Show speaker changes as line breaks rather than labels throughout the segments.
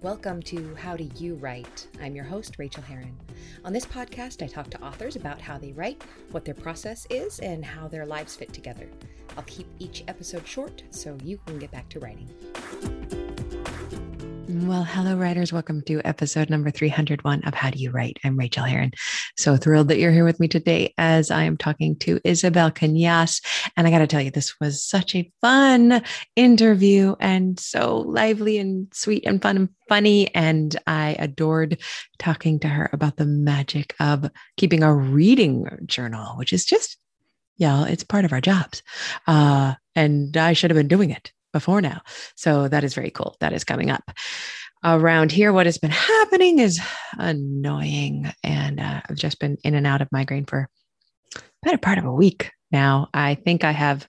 Welcome to How Do You Write? I'm your host, Rachel Herron. On this podcast, I talk to authors about how they write, what their process is, and how their lives fit together. I'll keep each episode short so you can get back to writing. Well, hello, writers. Welcome to episode number 301 of How Do You Write? I'm Rachel Herron. So thrilled that you're here with me today as I am talking to Isabel Cañas. And I got to tell you, this was such a fun interview and so lively and sweet and fun and funny. And I adored talking to her about the magic of keeping a reading journal, which is just, yeah, it's part of our jobs. Uh, and I should have been doing it before now. So that is very cool. That is coming up. Around here, what has been happening is annoying. And uh, I've just been in and out of migraine for a part of a week now. I think I have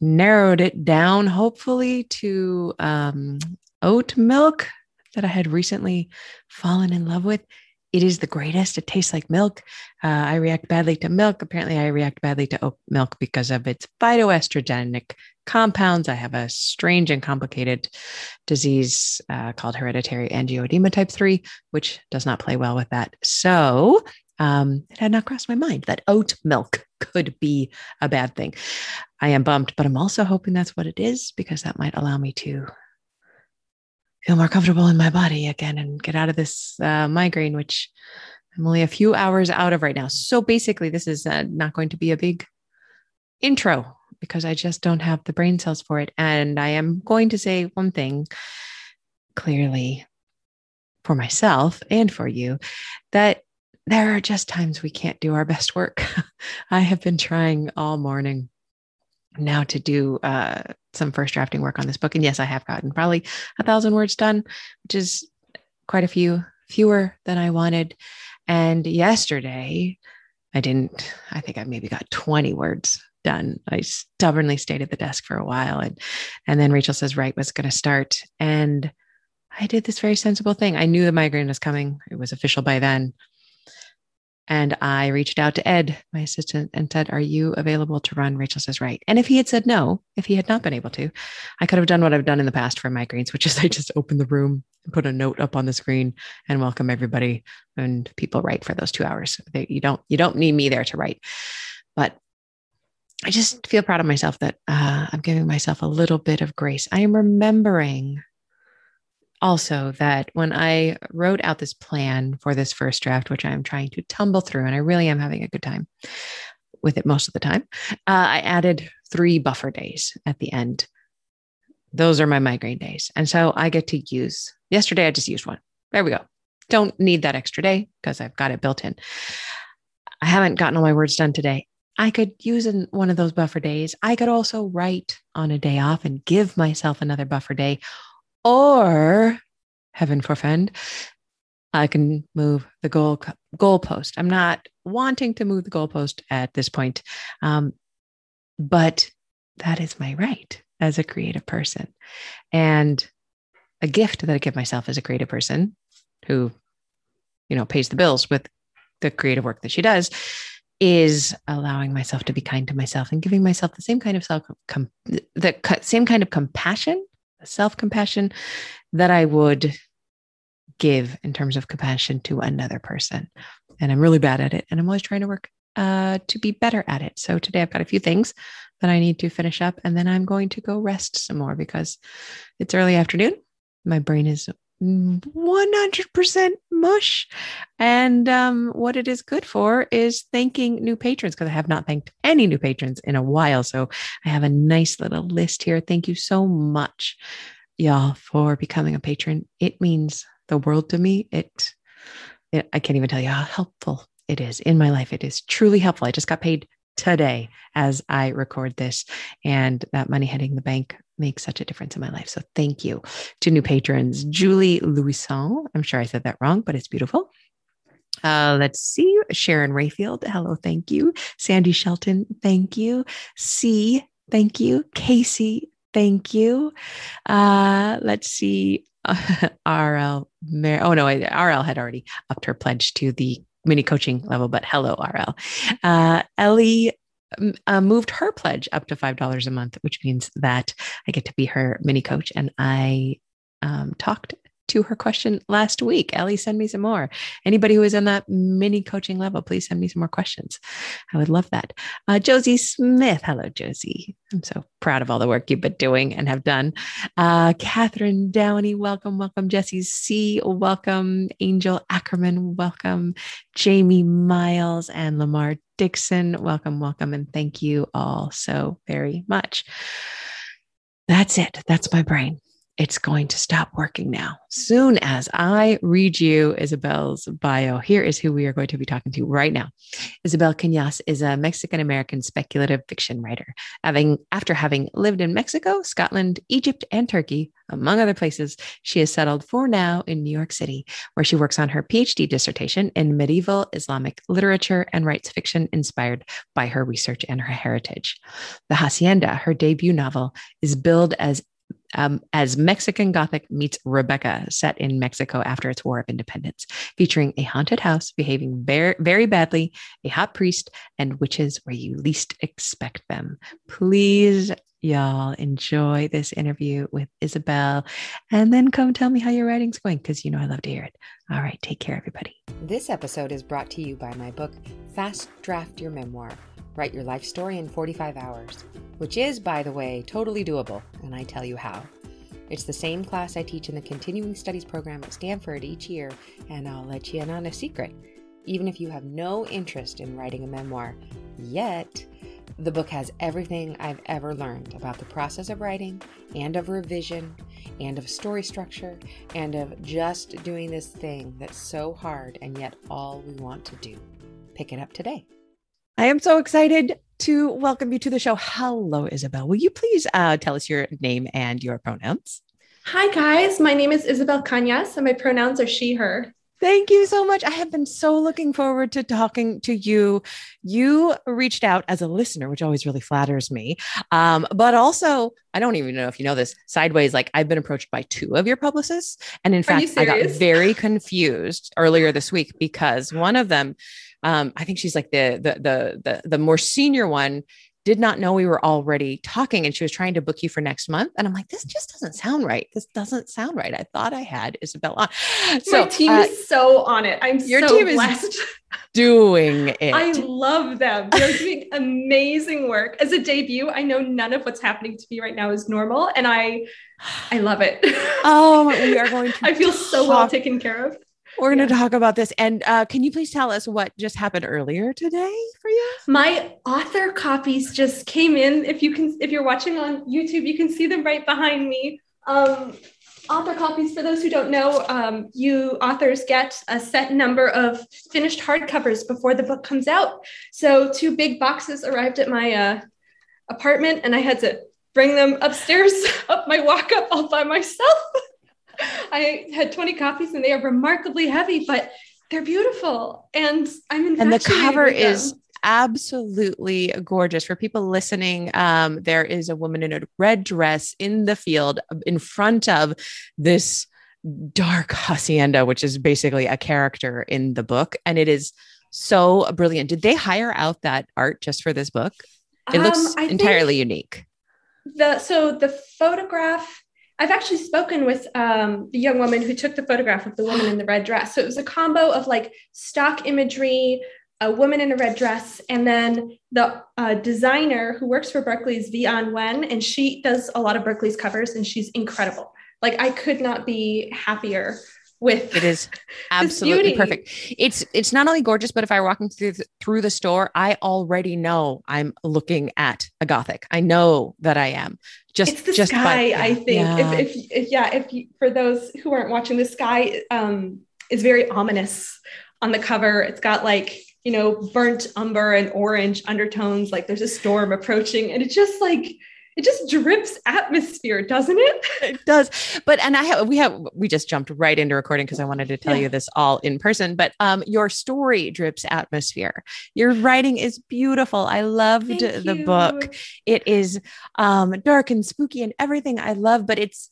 narrowed it down, hopefully, to um, oat milk that I had recently fallen in love with. It is the greatest. It tastes like milk. Uh, I react badly to milk. Apparently, I react badly to oat milk because of its phytoestrogenic compounds. I have a strange and complicated disease uh, called hereditary angioedema type 3, which does not play well with that. So um, it had not crossed my mind that oat milk could be a bad thing. I am bummed, but I'm also hoping that's what it is because that might allow me to feel more comfortable in my body again and get out of this uh, migraine, which I'm only a few hours out of right now. So basically, this is uh, not going to be a big intro because I just don't have the brain cells for it. And I am going to say one thing clearly for myself and for you that there are just times we can't do our best work. I have been trying all morning now to do uh, some first drafting work on this book. And yes, I have gotten probably a thousand words done, which is quite a few fewer than I wanted. And yesterday, I didn't, I think I maybe got 20 words done. I stubbornly stayed at the desk for a while. And, and then Rachel says, Write was going to start. And I did this very sensible thing. I knew the migraine was coming, it was official by then. And I reached out to Ed, my assistant, and said, Are you available to run Rachel Says Write? And if he had said no, if he had not been able to, I could have done what I've done in the past for migraines, which is I just open the room put a note up on the screen and welcome everybody. And people write for those two hours. They, you don't you don't need me there to write. But I just feel proud of myself that uh, I'm giving myself a little bit of grace. I am remembering also that when I wrote out this plan for this first draft, which I'm trying to tumble through, and I really am having a good time with it most of the time, uh, I added three buffer days at the end. Those are my migraine days. And so I get to use, yesterday I just used one. There we go. Don't need that extra day because I've got it built in. I haven't gotten all my words done today. I could use one of those buffer days. I could also write on a day off and give myself another buffer day. Or, heaven forfend, I can move the goal goalpost. I'm not wanting to move the goalpost at this point, um, but that is my right as a creative person, and a gift that I give myself as a creative person who, you know, pays the bills with the creative work that she does is allowing myself to be kind to myself and giving myself the same kind of self com- the same kind of compassion self compassion that i would give in terms of compassion to another person. And i'm really bad at it and i'm always trying to work uh, to be better at it. So today i've got a few things that i need to finish up and then i'm going to go rest some more because it's early afternoon. My brain is 100% mush. And um, what it is good for is thanking new patrons because I have not thanked any new patrons in a while. So I have a nice little list here. Thank you so much, y'all, for becoming a patron. It means the world to me. It, it I can't even tell you how helpful it is in my life. It is truly helpful. I just got paid today as I record this, and that money hitting the bank makes such a difference in my life. So thank you to new patrons, Julie Louison. I'm sure I said that wrong, but it's beautiful. Uh, let's see. Sharon Rayfield. Hello. Thank you. Sandy Shelton. Thank you. C. Thank you. Casey. Thank you. Uh, let's see. Uh, RL. Oh, no. RL had already upped her pledge to the mini coaching level, but hello, RL. Uh, Ellie uh, moved her pledge up to $5 a month, which means that I get to be her mini coach. And I um, talked to her question last week. Ellie, send me some more. Anybody who is on that mini coaching level, please send me some more questions. I would love that. Uh, Josie Smith. Hello, Josie. I'm so proud of all the work you've been doing and have done. Uh, Catherine Downey, welcome. Welcome. Jesse C, welcome. Angel Ackerman, welcome. Jamie Miles and Lamar Dixon, welcome, welcome. And thank you all so very much. That's it. That's my brain it's going to stop working now. Soon as I read you Isabel's bio, here is who we are going to be talking to right now. Isabel Cañas is a Mexican American speculative fiction writer. Having after having lived in Mexico, Scotland, Egypt, and Turkey, among other places, she has settled for now in New York City, where she works on her PhD dissertation in medieval Islamic literature and writes fiction inspired by her research and her heritage. The Hacienda, her debut novel, is billed as um, as Mexican Gothic meets Rebecca, set in Mexico after its War of Independence, featuring a haunted house behaving very, very badly, a hot priest, and witches where you least expect them. Please, y'all, enjoy this interview with Isabel and then come tell me how your writing's going because you know I love to hear it. All right, take care, everybody. This episode is brought to you by my book, Fast Draft Your Memoir Write your life story in 45 hours, which is, by the way, totally doable, and I tell you how. It's the same class I teach in the continuing studies program at Stanford each year, and I'll let you in on a secret. Even if you have no interest in writing a memoir yet, the book has everything I've ever learned about the process of writing and of revision and of story structure and of just doing this thing that's so hard and yet all we want to do. Pick it up today. I am so excited to welcome you to the show. Hello, Isabel. Will you please uh, tell us your name and your pronouns?
Hi, guys. My name is Isabel Cañas, and my pronouns are she, her.
Thank you so much. I have been so looking forward to talking to you. You reached out as a listener, which always really flatters me. Um, but also, I don't even know if you know this sideways. Like, I've been approached by two of your publicists. And in fact, I got very confused earlier this week because one of them um, I think she's like the, the the the the more senior one did not know we were already talking and she was trying to book you for next month. And I'm like, this just doesn't sound right. This doesn't sound right. I thought I had Isabel on.
So my team uh, is so on it. I'm your so team blessed. is
doing it.
I love them. They're doing amazing work. As a debut, I know none of what's happening to me right now is normal. And I I love it.
Oh, we are going to
I feel so well taken care of.
We're going to yeah. talk about this. And uh, can you please tell us what just happened earlier today for you?
My author copies just came in. If you can, if you're watching on YouTube, you can see them right behind me. Um, author copies, for those who don't know, um, you authors get a set number of finished hardcovers before the book comes out. So two big boxes arrived at my uh, apartment, and I had to bring them upstairs up my walk up all by myself. I had 20 copies and they are remarkably heavy, but they're beautiful. And I'm
And the cover is absolutely gorgeous. For people listening, um, there is a woman in a red dress in the field in front of this dark hacienda, which is basically a character in the book. And it is so brilliant. Did they hire out that art just for this book? It looks um, entirely unique.
The so the photograph I've actually spoken with um, the young woman who took the photograph of the woman in the red dress. So it was a combo of like stock imagery, a woman in a red dress, and then the uh, designer who works for Berkley's Vi-An Nguyen, and she does a lot of Berkley's covers, and she's incredible. Like I could not be happier with
it is absolutely perfect. It's it's not only gorgeous but if i were walking through the, through the store i already know i'm looking at a gothic. I know that i am. Just
it's the
just
sky by, yeah. i think yeah. If, if, if, yeah if you, for those who aren't watching the sky um is very ominous on the cover. It's got like you know burnt umber and orange undertones like there's a storm approaching and it's just like it just drips atmosphere, doesn't it?
It does. But and I have we have we just jumped right into recording because I wanted to tell yeah. you this all in person. But um your story drips atmosphere. Your writing is beautiful. I loved Thank the you. book. It is um dark and spooky and everything I love, but it's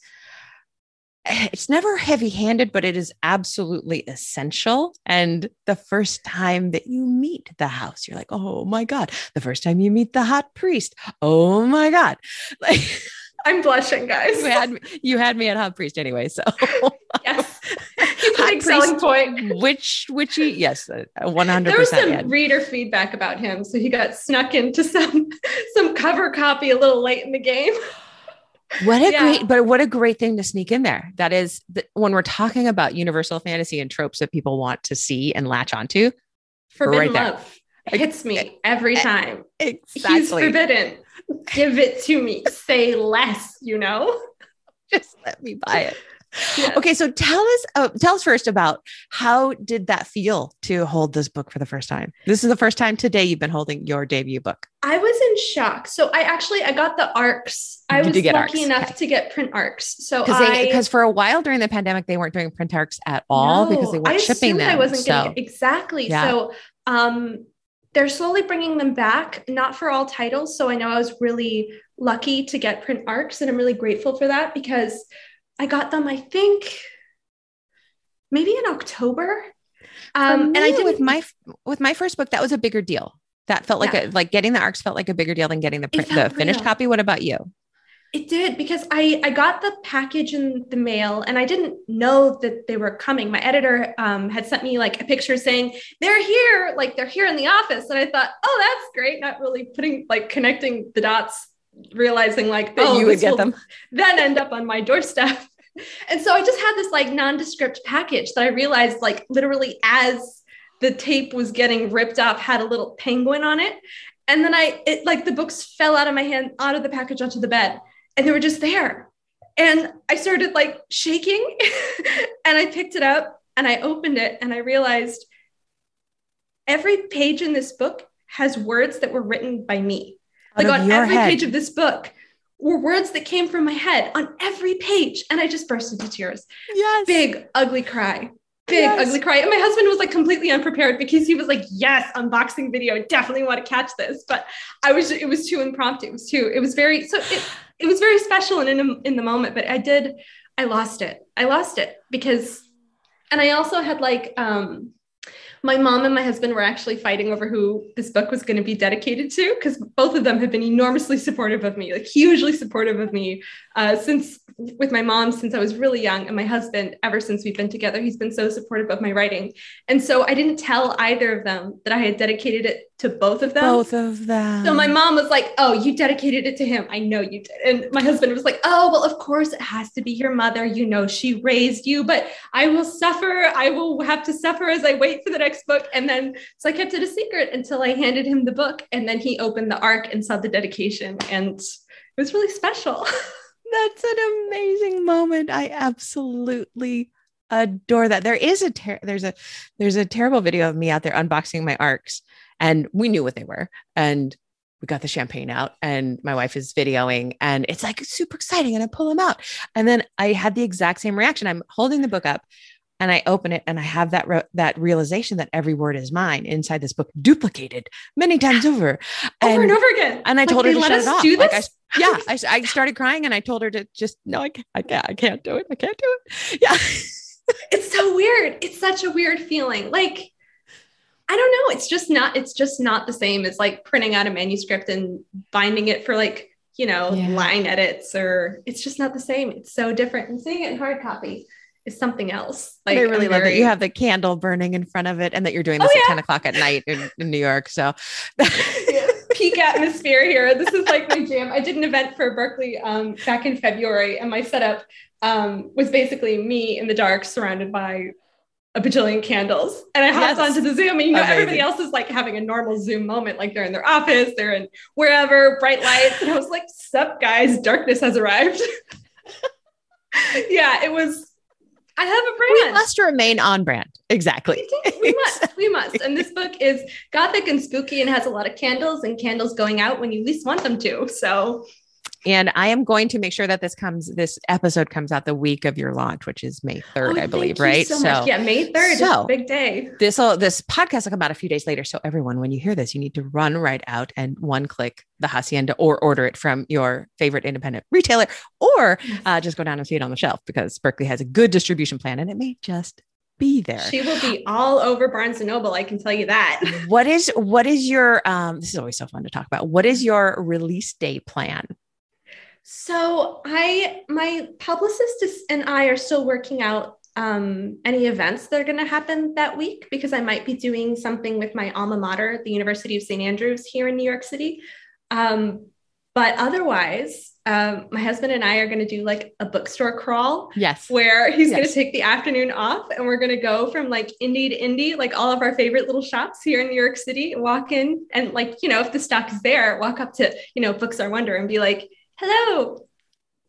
it's never heavy handed, but it is absolutely essential. And the first time that you meet the house, you're like, oh my God. The first time you meet the hot priest, oh my God.
Like, I'm blushing, guys.
you, had me, you had me at hot priest anyway. So,
yes. selling point.
Which witchy? Yes, uh, 100%.
There was some reader feedback about him, so he got snuck into some some cover copy a little late in the game.
What a yeah. great, but what a great thing to sneak in there. That is the, when we're talking about universal fantasy and tropes that people want to see and latch onto.
Forbidden right love there. hits me every time.
Exactly.
He's forbidden. Give it to me. Say less, you know?
Just let me buy it. Yes. Okay, so tell us uh, tell us first about how did that feel to hold this book for the first time? This is the first time today you've been holding your debut book.
I was in shock. So I actually I got the arcs. I was lucky arcs. enough okay. to get print arcs. So
because for a while during the pandemic they weren't doing print arcs at all no, because they weren't I shipping them.
I wasn't
so.
getting exactly. Yeah. So um they're slowly bringing them back, not for all titles. So I know I was really lucky to get print arcs, and I'm really grateful for that because I got them, I think, maybe in October.
Um, and I did with my with my first book, that was a bigger deal. That felt like yeah. a like getting the arcs felt like a bigger deal than getting the print, the finished real. copy. What about you?
It did because I I got the package in the mail and I didn't know that they were coming. My editor um, had sent me like a picture saying they're here, like they're here in the office, and I thought, oh, that's great. Not really putting like connecting the dots realizing like
that oh, you would get them.
Then end up on my doorstep. And so i just had this like nondescript package that i realized like literally as the tape was getting ripped off had a little penguin on it. And then i it like the books fell out of my hand out of the package onto the bed and they were just there. And i started like shaking and i picked it up and i opened it and i realized every page in this book has words that were written by me like on every head. page of this book were words that came from my head on every page. And I just burst into tears.
Yes.
Big, ugly cry. Big, yes. ugly cry. And my husband was like completely unprepared because he was like, yes, unboxing video. Definitely want to catch this. But I was, it was too impromptu. It was too, it was very, so it, it was very special and in, in the moment. But I did, I lost it. I lost it because, and I also had like, um, my mom and my husband were actually fighting over who this book was going to be dedicated to because both of them have been enormously supportive of me, like hugely supportive of me uh, since with my mom since I was really young, and my husband ever since we've been together. He's been so supportive of my writing, and so I didn't tell either of them that I had dedicated it to both of them.
Both of them.
So my mom was like, "Oh, you dedicated it to him. I know you did." And my husband was like, "Oh, well, of course it has to be your mother. You know she raised you, but I will suffer. I will have to suffer as I wait for the next book." And then so I kept it a secret until I handed him the book, and then he opened the arc and saw the dedication, and it was really special.
That's an amazing moment. I absolutely adore that. There is a ter- there's a there's a terrible video of me out there unboxing my arcs and we knew what they were and we got the champagne out and my wife is videoing and it's like super exciting and I pull them out and then I had the exact same reaction. I'm holding the book up and I open it and I have that re- that realization that every word is mine inside this book, duplicated many times over,
and, over and over again.
And I like told her to shut it off. Like I, yeah, I, I started crying and I told her to just no, I can't, I can't, I can't do it. I can't do it. Yeah,
it's so weird. It's such a weird feeling. Like I don't know. It's just not. It's just not the same as like printing out a manuscript and binding it for like you know yeah. line edits or it's just not the same. It's so different. And seeing it in hard copy is something else.
Like I really love that you have the candle burning in front of it and that you're doing this oh, at yeah. 10 o'clock at night in, in New York. So
yeah. peak atmosphere here. This is like my jam. I did an event for Berkley um, back in February and my setup um, was basically me in the dark surrounded by a bajillion candles. And I hopped yes. onto the Zoom and you know, Amazing. everybody else is like having a normal Zoom moment, like they're in their office, they're in wherever, bright lights. And I was like, sup guys, darkness has arrived. yeah, it was I have a brand.
We must remain on brand. Exactly.
We must. We must. And this book is gothic and spooky and has a lot of candles and candles going out when you least want them to. So
and I am going to make sure that this comes, this episode comes out the week of your launch, which is May 3rd, oh, I believe, right?
So, so yeah, May 3rd so, big day.
This will, this podcast will come out a few days later. So everyone, when you hear this, you need to run right out and one click the Hacienda or order it from your favorite independent retailer or uh, just go down and see it on the shelf because Berkley has a good distribution plan and it may just be there.
She will be all over Barnes and Noble. I can tell you that.
what is what is your um this is always so fun to talk about. What is your release day plan?
So I, my publicist and I are still working out um, any events that are going to happen that week because I might be doing something with my alma mater, the University of St. Andrews here in New York City. Um, but otherwise, um, my husband and I are going to do like a bookstore crawl.
Yes.
Where he's
Yes.
going to take the afternoon off and we're going to go from like indie to indie, like all of our favorite little shops here in New York City, walk in and like, you know, if the stock is there, walk up to, you know, Books of Wonder and be like, hello,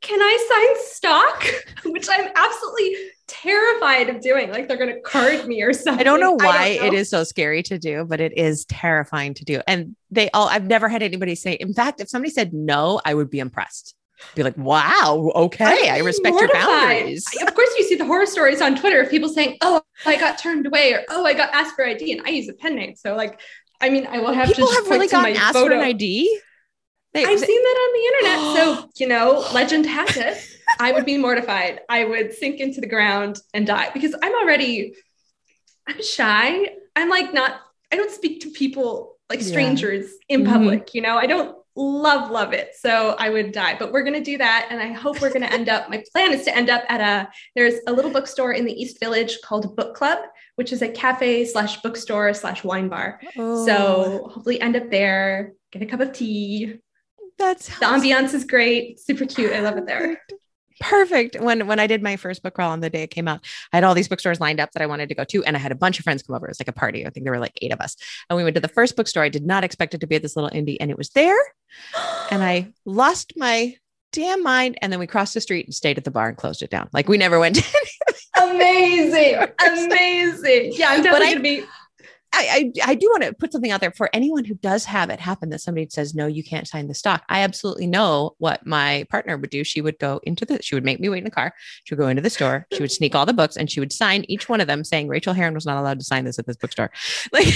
can I sign stock? Which I'm absolutely terrified of doing. Like they're going to card me or something.
I don't know why
don't know.
is so scary to do, but it is terrifying to do. And they all, I've never had anybody say, in fact, if somebody said no, I would be impressed. Be like, wow, okay, I respect your boundaries.
Of course, you see the horror stories on Twitter of people saying, "Oh, I got turned away," or "Oh, I got asked for ID," and I use a pen name. So, like, I mean, I will have
People
to just
have really gotten asked
photo.
for an ID. They,
I've
they-
seen that on the internet. So, you know, legend has it, I would be mortified. I would sink into the ground and die because I'm already, I'm shy. I'm like not, I don't speak to people like
Yeah.
strangers in
Mhm.
public, you know, I don't love, love it. So I would die, but we're going to do that. And I hope we're going to end up, my plan is to end up at a, there's a little bookstore in the East Village called Book Club, which is a cafe slash bookstore slash wine bar.
Oh,
So hopefully end up there, get a cup of tea,
that's
the ambiance is great, super cute. I love it there.
Perfect. When when I did my first book crawl on the day it came out, I had all these bookstores lined up that I wanted to go to, and I had a bunch of friends come over. It was like a party. I think there were like eight of us, and we went to the first bookstore. I did not expect it to be at this little indie, and it was there. And I lost my damn mind. And then we crossed the street and stayed at the bar and closed it down. Like we never went.
amazing, amazing. Yeah, I'm definitely
I-
gonna be.
I, I I do want to put something out there for anyone who does have it happen that somebody says no, you can't sign the stock. I absolutely know what my partner would do. She would go into the she would make me wait in the car. She would go into the store. She would sneak all the books and she would sign each one of them, saying Rachel Herron was not allowed to sign this at this bookstore. Like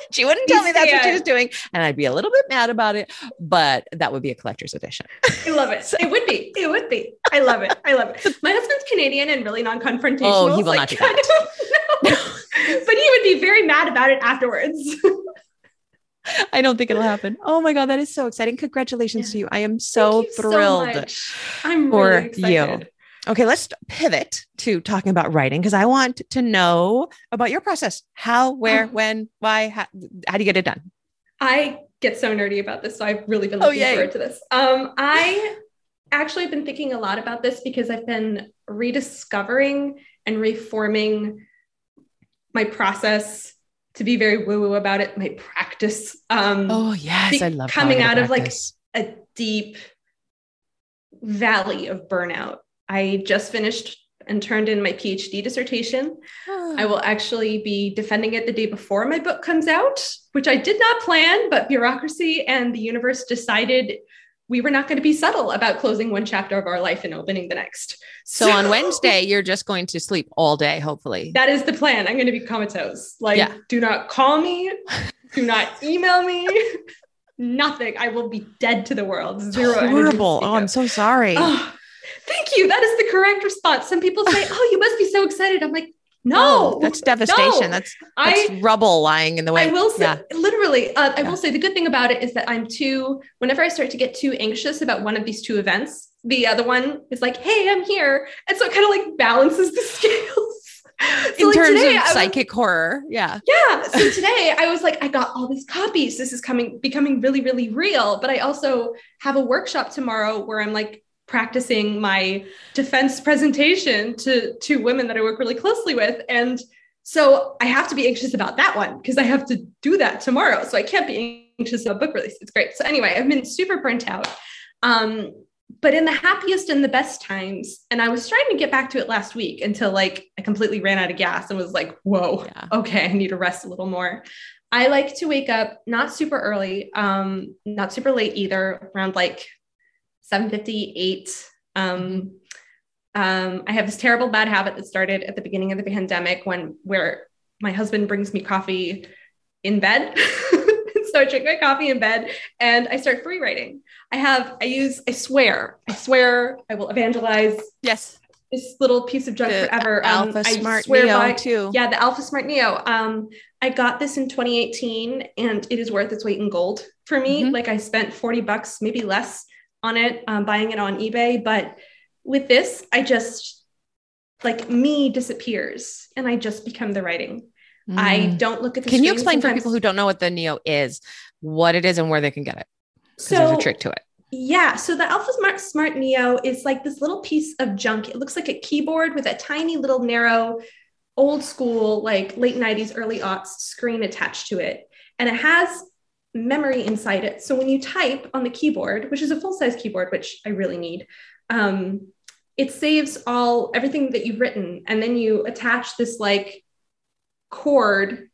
she wouldn't tell me that's what she was doing, and I'd be a little bit mad about it. But that would be a collector's edition.
I love it. It would be. It would be. I love it. I love it. My husband's Canadian and really non-confrontational.
Oh, he will
so
not do
know. But he would be very mad about it afterwards.
I don't think it'll happen. Oh my god, that is so exciting! Congratulations
Yeah.
to you. I am so thrilled.
much. I'm
for
really excited.
you. Okay, let's pivot to talking about writing because I want to know about your process. How, where,
Oh.
when, why, how, how do you get it done?
I get so nerdy about this, so I've really been
Oh,
looking
yay.
forward to this. Um, I actually have been thinking a lot about this because I've been rediscovering and reforming my process to be very woo-woo about it, my practice. Um,
Oh yes,
be-
I love
coming out of, like, a deep valley of burnout. I just finished and turned in my PhD dissertation. I will actually be defending it the day before my book comes out, which I did not plan, but bureaucracy and the universe decided we were not going to be subtle about closing one chapter of our life and opening the next.
So on Wednesday, you're just going to sleep all day, hopefully.
that is the plan. I'm going to be comatose. Like,
Yeah.
do not call me, do not email me, nothing. I will be dead to the world. Zero
horrible. Oh, I'm so sorry.
Oh, thank you. That is the correct response. Some people say, "Oh, you must be so excited." I'm like, "No,
that's devastation.
no.
That's,
I
that's rubble lying in the way.
I will say,
Yeah.
literally, uh, I
Yeah.
will say the good thing about it is that I'm too, whenever I start to get too anxious about one of these two events, the other one is like, hey, I'm here. And so it kind of like balances the scales. So,
in
like,
terms
today,
of
was-
psychic horror. Yeah.
yeah. So today I was like, I got all these copies. This is coming, becoming really, really real. But I also have a workshop tomorrow where I'm like practicing my defense presentation to two women that I work really closely with. And so I have to be anxious about that one because I have to do that tomorrow. So I can't be anxious about book release. It's great. So anyway, I've been super burnt out. Um, but in the happiest and the best times, and I was trying to get back to it last week until like I completely ran out of gas and was like, whoa,
Yeah.
okay, I need to rest a little more. I like to wake up not super early, um, not super late either, around like 7:58. Um, um, I have this terrible bad habit that started at the beginning of the pandemic when where my husband brings me coffee in bed. so I drink my coffee in bed and I start free writing. I have, I use, I swear, I swear I will evangelize
Yes.
this little piece of junk
The
forever. Um,
Alpha
I
Smart
swear
Neo
by-
too.
yeah, the Alpha Smart Neo. Um, I got this in 2018 and it is worth its weight in gold for me.
Mhm.
Like I spent 40 bucks, maybe less on it, um, buying it on eBay. But with this, I just, like me disappears and I just become the writing. Mm. I don't look at the
Can you explain sometimes. for people who don't know what the Neo is, what it is and where they can get it? So there's a trick to it.
Yeah. So the Alpha Smart Smart Neo is like this little piece of junk. It looks like a keyboard with a tiny little narrow, old school, like late 90s, early aughts screen attached to it. And it has memory inside it. So when you type on the keyboard, which is a full size keyboard, which I really need, um, it saves all everything that you've written. And then you attach this like cord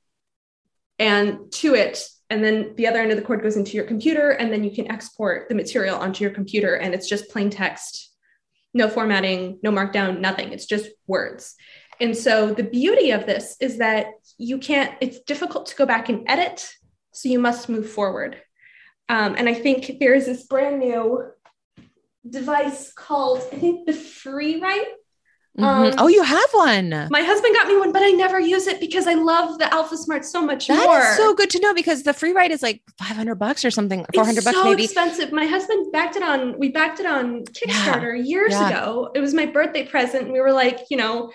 and to it and then the other end of the cord goes into your computer and then you can export the material onto your computer and it's just plain text no formatting no markdown nothing it's just words and so the beauty of this is that you can't it's difficult to go back and edit so you must move forward um, and i think there is this brand new device called i think the FreeWrite
Mm-hmm. Um, oh, you have one.
My husband got me one, but I never use it because I love the Alpha Smart so much
that
more.
That is so good to know because the FreeWrite is like 500 bucks or something, 400 bucks so maybe.
expensive. My husband backed it on, we backed it on Kickstarter yeah. years yeah. ago. It was my birthday present. we were like, you know,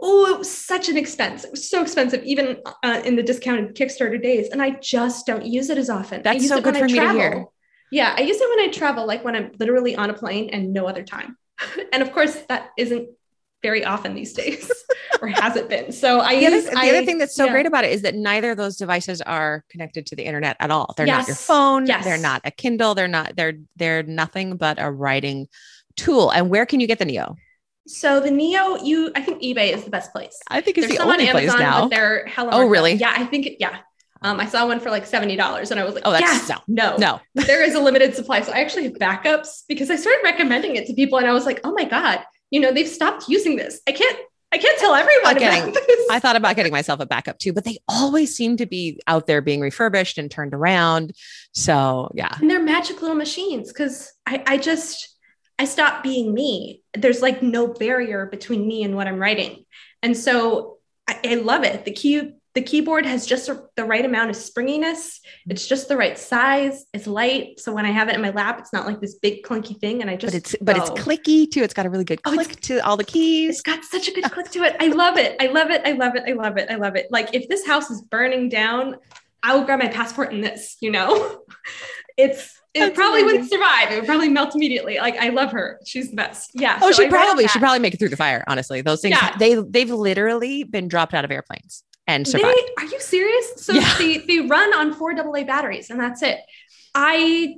oh, it was such an expense. It was so expensive, even uh, in the discounted Kickstarter days. And I just don't use it as often.
That's so good for me travel. to hear.
Yeah, I use it when I travel, like when I'm literally on a plane and no other time. and of course, that isn't very often these days or has it been so i
the,
use,
other, the I, other thing that's so yeah. great about it is that neither of those devices are connected to the internet at all they're yes. not your phone yes. they're not a kindle they're not they're they're nothing but a writing tool and where can you get the neo
so the Neo, you, I think eBay is the best place.
I think it's There's the only place now.
they're hella.
Oh, really?
Yeah, I think. Yeah, um, I saw one for like seventy dollars, and I was like,
"Oh, that's
yeah,
no, no,
no." there is a limited supply, so I actually have backups because I started recommending it to people, and I was like, "Oh my god, you know, they've stopped using this. I can't I can't tell everyone
getting, I thought about getting myself a backup too, but they always seem to be out there being refurbished and turned around. So yeah.
And they're magic little machines because I, I just I stop being me. There's like no barrier between me and what I'm writing. And so I, I love it. The key the keyboard has just the right amount of springiness. It's just the right size. It's light, so when I have it in my lap, it's not like this big clunky thing. And I just
but it's but it's clicky too. It's got a really good oh, click oh, to all the keys.
It's got such a good click to it. I love it. I love it. I love it. I love it. I love it. Like if this house is burning down, I will grab my passport in this. You know, it's it probably amazing. wouldn't survive. It would probably melt immediately. Like I love her. She's the best. Yeah.
Oh, so she probably should probably make it through the fire. Honestly, those things yeah. they they've literally been dropped out of airplanes and survive.
They, are you serious? So yeah. they, they run on four AA batteries and that's it. I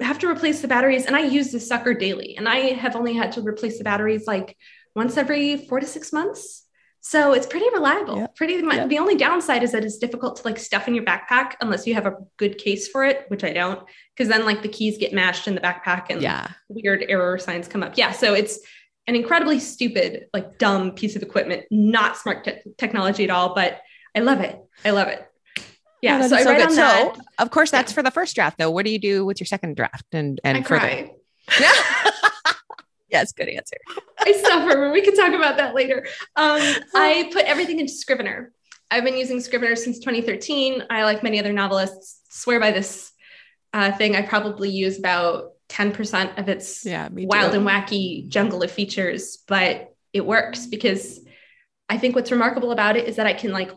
have to replace the batteries and I use this sucker daily and I have only had to replace the batteries like once every four to six months. So it's pretty reliable. Yeah. Pretty yeah. the only downside is that it's difficult to like stuff in your backpack unless you have a good case for it, which I don't, because then like the keys get mashed in the backpack and
yeah.
weird error signs come up. Yeah. So it's an incredibly stupid, like dumb piece of equipment, not smart te- technology at all, but I love it. I love it. Yeah. Oh, so I so good. So
of course that's yeah. for the first draft though. What do you do with your second draft and and
I cry.
Yeah. yes, good answer.
I suffer. But we can talk about that later. Um, I put everything into Scrivener. I've been using Scrivener since 2013. I, like many other novelists, swear by this uh, thing. I probably use about 10% of its
yeah,
wild and wacky jungle of features, but it works because I think what's remarkable about it is that I can like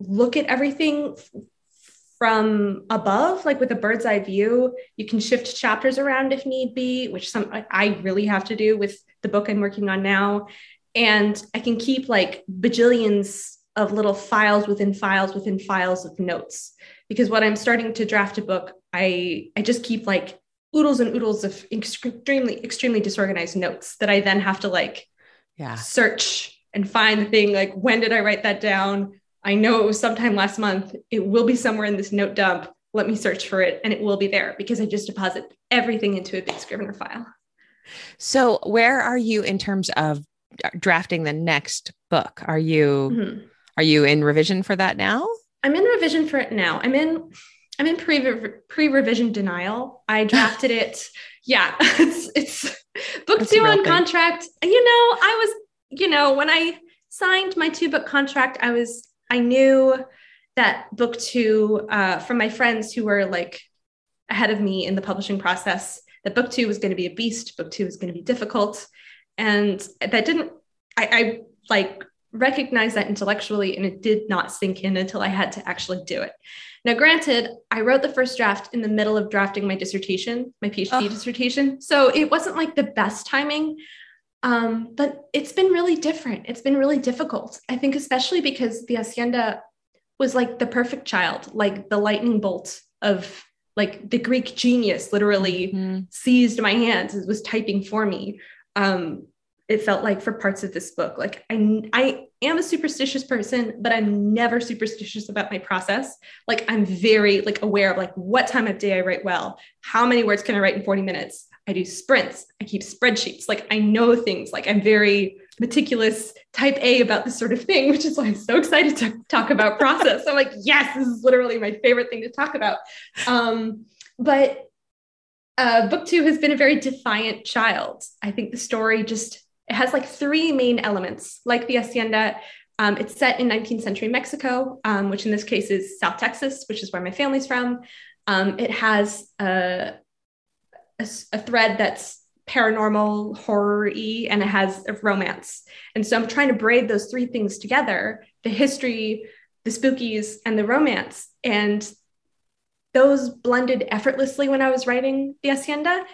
look at everything from above, like with a bird's eye view. You can shift chapters around if need be, which some I really have to do with the book I'm working on now. And I can keep like bajillions of little files within files within files of notes. Because when I'm starting to draft a book, I I just keep like oodles and oodles of extremely extremely disorganized notes that I then have to like
yeah
search and find the thing like when did I write that down? I know it was sometime last month. It will be somewhere in this note dump. Let me search for it and it will be there because I just deposit everything into a big Scrivener file.
So, where are you in terms of drafting the next book? Are you mm-hmm. are you in revision for that now?
I'm in revision for it now. I'm in I'm in pre pre revision denial. I drafted it. Yeah, it's it's book That's two on thing. contract. You know, I was you know when I signed my two book contract, I was I knew that book two uh, from my friends who were like ahead of me in the publishing process that book two was going to be a beast book two was going to be difficult and that didn't I, I like recognize that intellectually and it did not sink in until I had to actually do it. Now, granted, I wrote the first draft in the middle of drafting my dissertation, my PhD oh. dissertation. So it wasn't like the best timing, um, but it's been really different. It's been really difficult. I think, especially because the Hacienda was like the perfect child, like the lightning bolt of like the Greek genius literally mm-hmm. seized my hands and was typing for me. Um, it felt like for parts of this book. Like I, I am a superstitious person, but I'm never superstitious about my process. Like I'm very like aware of like what time of day I write well, how many words can I write in 40 minutes. I do sprints. I keep spreadsheets. Like I know things. Like I'm very meticulous type A about this sort of thing, which is why I'm so excited to talk about process. I'm like, yes, this is literally my favorite thing to talk about. Um, but uh, book two has been a very defiant child. I think the story just it has like three main elements, like the Hacienda. Um, it's set in 19th century Mexico, um, which in this case is South Texas, which is where my family's from. Um, it has a, a, a, thread that's paranormal, horror-y, and it has a romance. And so I'm trying to braid those three things together: the history, the spookies, and the romance. And those blended effortlessly when I was writing the Hacienda.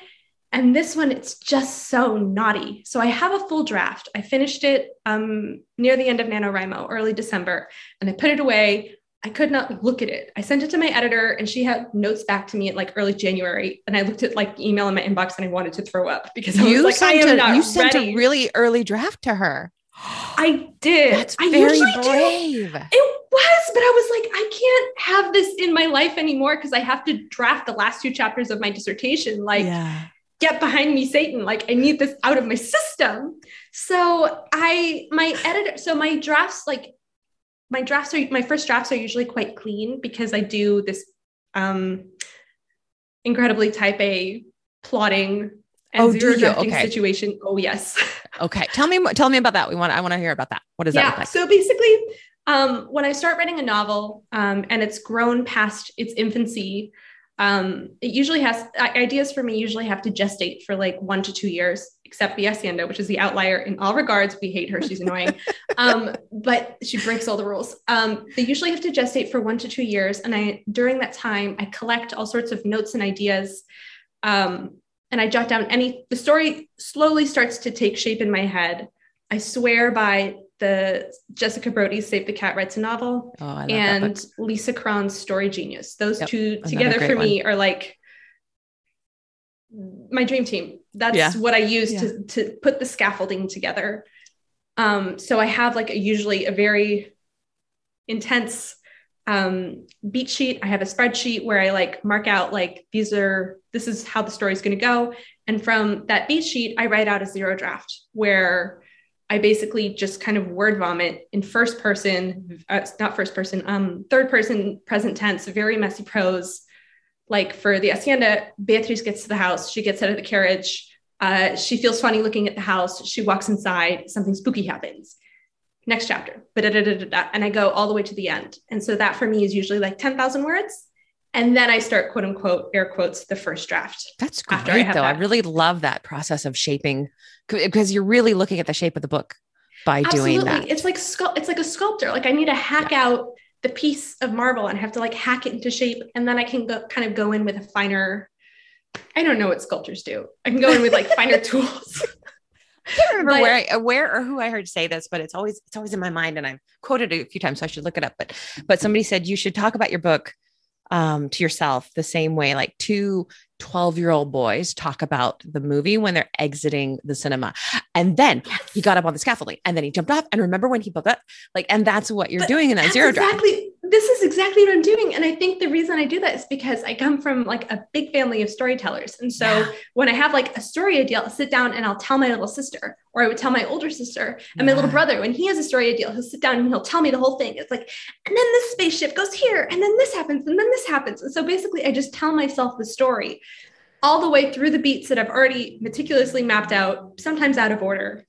And this one, it's just so naughty. So I have a full draft. I finished it um, near the end of NaNoWriMo, early December, and I put it away. I could not look at it. I sent it to my editor and she had notes back to me at like early January. And I looked at like email in my inbox and I wanted to throw up because I
you
was like, I am
a,
not
You sent
ready.
a really early draft to her.
I did.
That's
I
very brave.
Do. It was, but I was like, I can't have this in my life anymore because I have to draft the last two chapters of my dissertation. Like, yeah get behind me satan like i need this out of my system so i my editor so my drafts like my drafts are my first drafts are usually quite clean because i do this um incredibly type a plotting and oh, zero drafting okay. situation. Oh yes.
Okay. Tell me tell me about that. We want i want to hear about that. What is
yeah, that
like?
so basically um, when i start writing a novel um, and it's grown past its infancy um, it usually has ideas for me usually have to gestate for like one to two years, except the Hacienda, which is the outlier in all regards. We hate her; she's annoying, um, but she breaks all the rules. Um, they usually have to gestate for one to two years, and I during that time I collect all sorts of notes and ideas, um, and I jot down any. The story slowly starts to take shape in my head. I swear by the Jessica Brody's Save the Cat Writes a Novel oh, and Lisa Cron's Story Genius. Those yep. two together for me are like my dream team. That's yeah. what I use yeah. to, to put the scaffolding together. Um, so I have like a usually a very intense um, beat sheet. I have a spreadsheet where I like mark out like these are this is how the story is going to go. And from that beat sheet, I write out a zero draft where I basically just kind of word vomit in first person, uh, not first person, um, third person, present tense, very messy prose. Like for the Hacienda, Beatriz gets to the house, she gets out of the carriage, uh, she feels funny looking at the house, she walks inside, something spooky happens. Next chapter, and I go all the way to the end. And so that for me is usually like 10,000 words. And then I start quote unquote air quotes the first draft.
That's great I though. That. I really love that process of shaping because you're really looking at the shape of the book by Absolutely. doing that.
It's like sculpt it's like a sculptor. Like I need to hack yeah. out the piece of marble and have to like hack it into shape and then I can go kind of go in with a finer I don't know what sculptors do. I can go in with like finer tools.
I can't remember but, where I, where or who I heard say this, but it's always it's always in my mind, and I've quoted it a few times, so I should look it up. But but somebody said you should talk about your book um, to yourself the same way like two 12 year old boys talk about the movie when they're exiting the cinema. And then yes. he got up on the scaffolding and then he jumped off. And remember when he built up? Like, and that's what you're but doing in that zero
exactly, draft. This is exactly what I'm doing. And I think the reason I do that is because I come from like a big family of storytellers. And so yeah. when I have like a story idea, I'll sit down and I'll tell my little sister, or I would tell my older sister and yeah. my little brother, when he has a story idea, he'll sit down and he'll tell me the whole thing. It's like, and then this spaceship goes here, and then this happens, and then this happens. And so basically, I just tell myself the story all the way through the beats that I've already meticulously mapped out, sometimes out of order.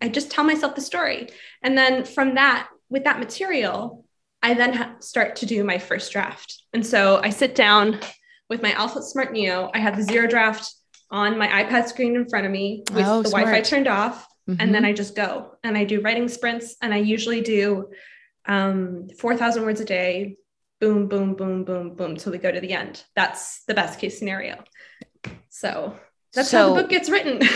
I just tell myself the story. And then from that, with that material, I then ha- start to do my first draft. And so I sit down with my Alpha Smart Neo. I have the zero draft on my iPad screen in front of me with oh, the Wi Fi turned off. mm-hmm. and then mm-hmm. I just go and I do writing sprints and I usually do um, 4,000 words a day, boom, boom, boom, boom, boom, till we go to the end. That's the best case scenario. So that's so, how the book gets written.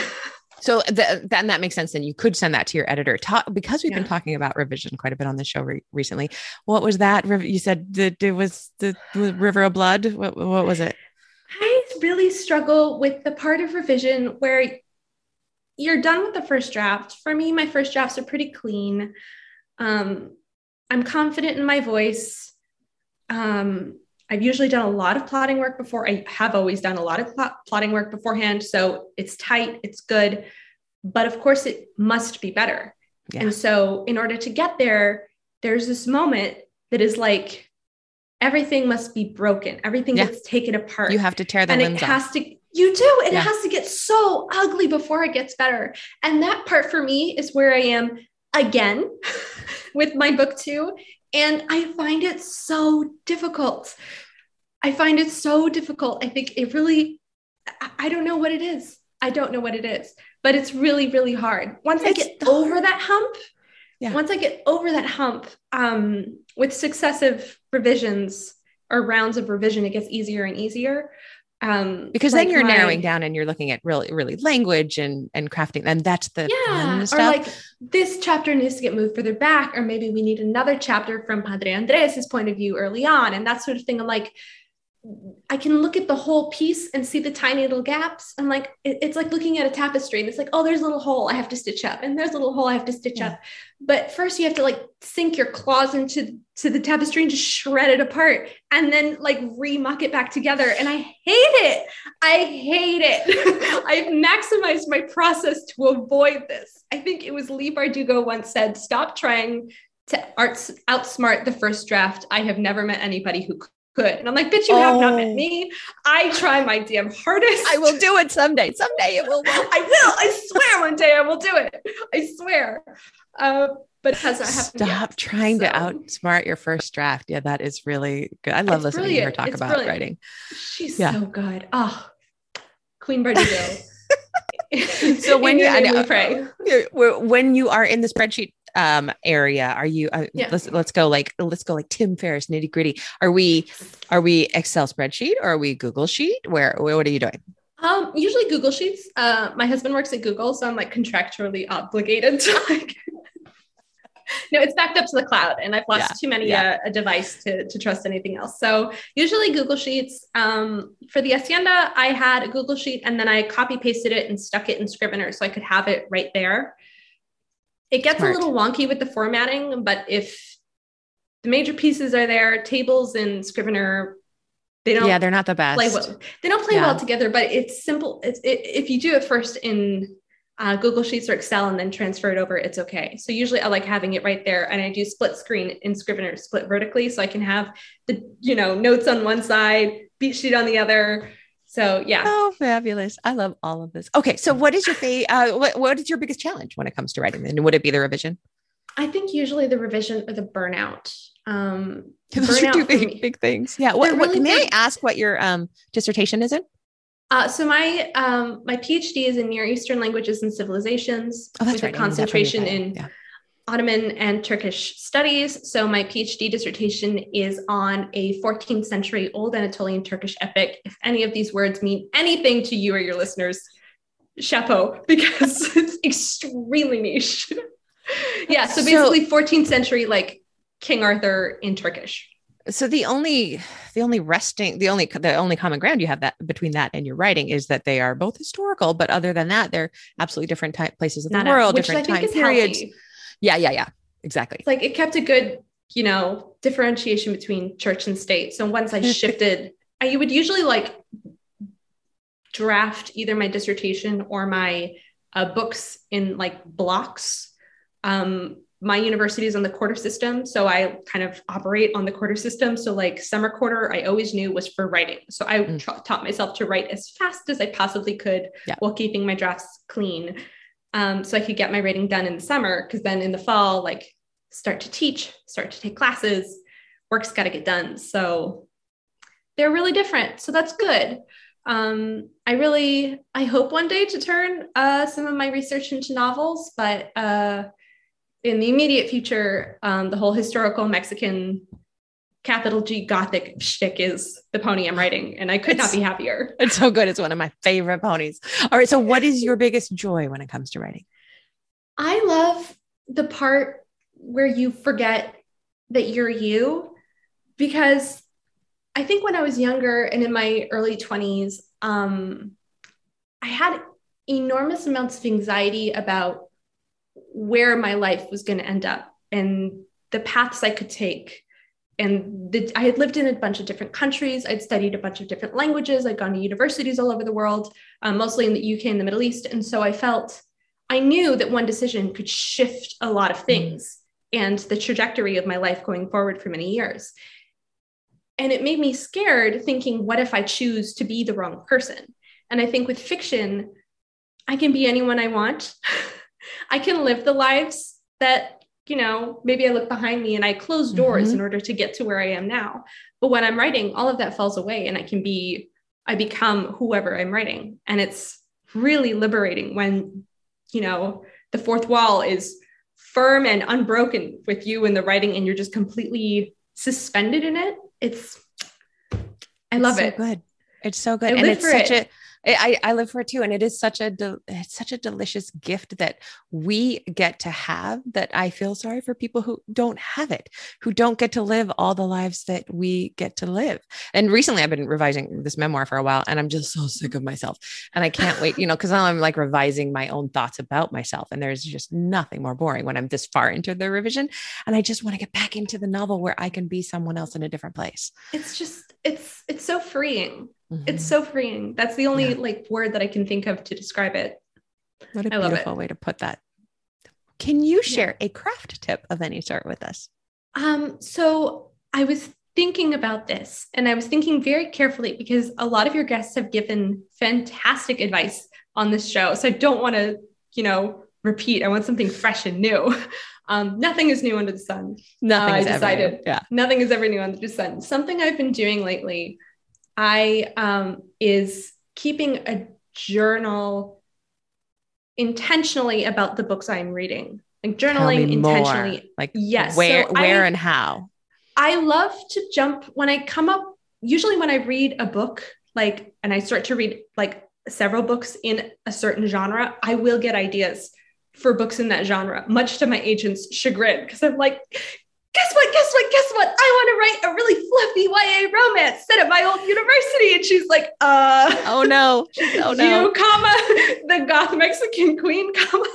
so the, then that makes sense. Then you could send that to your editor. Talk because we've yeah. been talking about revision quite a bit on the show re- recently. What was that? You said that it was the, the River of Blood. What, what was it?
I really struggle with the part of revision where you're done with the first draft. For me, my first drafts are pretty clean. Um, I'm confident in my voice. Um, I've usually done a lot of plotting work before. I have always done a lot of pl- plotting work beforehand. So it's tight, it's good. But of course, it must be better. Yeah. And so, in order to get there, there's this moment that is like everything must be broken, everything yeah. gets taken apart.
You have to tear the and limbs
it has
off.
to you do. It yeah. has to get so ugly before it gets better. And that part for me is where I am again with my book two. And I find it so difficult. I find it so difficult. I think it really, I don't know what it is. I don't know what it is, but it's really, really hard. Once it's I get hard. over that hump, yeah. once I get over that hump, um, with successive revisions or rounds of revision, it gets easier and easier
um because like then you're my, narrowing down and you're looking at really really language and and crafting and that's the
yeah or like this chapter needs to get moved further back or maybe we need another chapter from padre andres's point of view early on and that sort of thing i'm like I can look at the whole piece and see the tiny little gaps. I'm like, it, it's like looking at a tapestry and it's like, oh, there's a little hole I have to stitch up, and there's a little hole I have to stitch yeah. up. But first, you have to like sink your claws into to the tapestry and just shred it apart, and then like remuck it back together. And I hate it. I hate it. I've maximized my process to avoid this. I think it was Leigh Bardugo once said, "Stop trying." To arts outsmart the first draft. I have never met anybody who could. And I'm like, bitch, you oh. have not met oh. me. I try my damn hardest.
I will do it someday. Someday it will.
I will. I swear one day I will do it. I swear. Uh, but has not happened.
Stop yet, trying so. to outsmart your first draft. Yeah, that is really good. I love it's listening brilliant. to her talk it's about brilliant. writing.
She's yeah. so good. Oh, Queen Bardugo.
so when you I know, pray. when you are in the spreadsheet um area are you uh, yeah. let's let's go like let's go like tim ferriss nitty gritty are we are we excel spreadsheet or are we google sheet where what are you doing
um usually google sheets uh my husband works at google so i'm like contractually obligated to like no, it's backed up to the cloud, and I've lost yeah, too many yeah. uh, a device to, to trust anything else. So usually Google Sheets. Um, for the Hacienda, I had a Google Sheet, and then I copy pasted it and stuck it in Scrivener so I could have it right there. It gets Smart. a little wonky with the formatting, but if the major pieces are there, tables and Scrivener,
they don't. Yeah, they're not the best.
Play well. They don't play yeah. well together, but it's simple. It's it, if you do it first in uh, Google Sheets or Excel and then transfer it over, it's okay. So usually I like having it right there, and I do split screen in Scrivener, split vertically, so I can have the you know notes on one side, beat sheet on the other, so yeah.
Oh, fabulous! I love all of this. Okay, so what is your fa- uh, what what is your biggest challenge when it comes to writing? And would it be the revision?
I think usually the revision or the burnout. Um,
Those burnout are two big big things. Yeah. What, really what may I ask what your um dissertation is in?
Uh, so my um, my PhD is in Near Eastern languages and civilizations
oh, with
right. a concentration in yeah. Ottoman and Turkish studies. So my PhD dissertation is on a 14th century Old Anatolian Turkish epic. If any of these words mean anything to you or your listeners, chapeau, because it's extremely niche. yeah, so basically so, 14th century like King Arthur in Turkish.
So the only the only resting the only the only common ground you have that between that and your writing is that they are both historical, but other than that, they're absolutely different ty- places of the Not world, a, different time periods. Healthy yeah, yeah, yeah. Exactly.
Like it kept a good, you know, differentiation between church and state. So once I shifted, I would usually like draft either my dissertation or my uh, books in like blocks. Um, my university is on the quarter system, so I kind of operate on the quarter system. So like summer quarter, I always knew was for writing. So I mm. tra- taught myself to write as fast as I possibly could yeah. while keeping my drafts clean um, so I could get my writing done in the summer. Because then in the fall, like start to teach, start to take classes, work's got to get done. So they're really different. So that's good. Um, I really, I hope one day to turn uh, some of my research into novels, but uh, in the immediate future, um, the whole historical Mexican capital G Gothic shtick is the pony I'm writing, and I could it's, not be happier.
It's so good. It's one of my favorite ponies. All right. So, what is your biggest joy when it comes to writing?
I love the part where you forget that you're you because I think when I was younger and in my early 20s, um, I had enormous amounts of anxiety about where my life was going to end up and the paths I could take. And the, I had lived in a bunch of different countries. I'd studied a bunch of different languages. I'd gone to universities all over the world, um, mostly in the UK and the Middle East. And so I felt, I knew that one decision could shift a lot of things and the trajectory of my life going forward for many years. And it made me scared thinking, what if I choose to be the wrong person? And I think with fiction, I can be anyone I want. I can live the lives that, you know, maybe I look behind me and I close doors mm-hmm. in order to get to where I am now. But when I'm writing, all of that falls away and I can be, I become whoever I'm writing. And it's really liberating when, you know, the fourth wall is firm and unbroken with you in the writing and you're just completely suspended in it. It's I love
it's
it.
So good. It's so good. I and it's such it. a I, I live for it too. And it is such a, de- it's such a delicious gift that we get to have that I feel sorry for people who don't have it, who don't get to live all the lives that we get to live. And recently I've been revising this memoir for a while and I'm just so sick of myself. And I can't wait, you know, cause I'm like revising my own thoughts about myself. And there's just nothing more boring when I'm this far into the revision. And I just want to get back into the novel where I can be someone else in a different place.
It's just, it's, it's so freeing Mm-hmm. It's so freeing. That's the only yeah. like word that I can think of to describe it.
What a I beautiful way to put that. Can you share yeah. a craft tip of any sort with us?
Um, so I was thinking about this and I was thinking very carefully because a lot of your guests have given fantastic advice on this show. So I don't want to, you know, repeat. I want something fresh and new. Um, nothing is new under the sun.
Nothing uh,
is I decided. Yeah. Nothing is ever new under the sun. Something I've been doing lately I um, is keeping a journal intentionally about the books I'm reading, like journaling intentionally.
More. Like yes, where, so where, I, and how.
I love to jump when I come up. Usually, when I read a book, like, and I start to read like several books in a certain genre, I will get ideas for books in that genre, much to my agent's chagrin, because I'm like, guess what? Guess what? Guess what? I want to write a really fluffy YA romance set at my old university. And she's like, uh,
oh no, oh no,
you, comma, the goth Mexican queen, comma.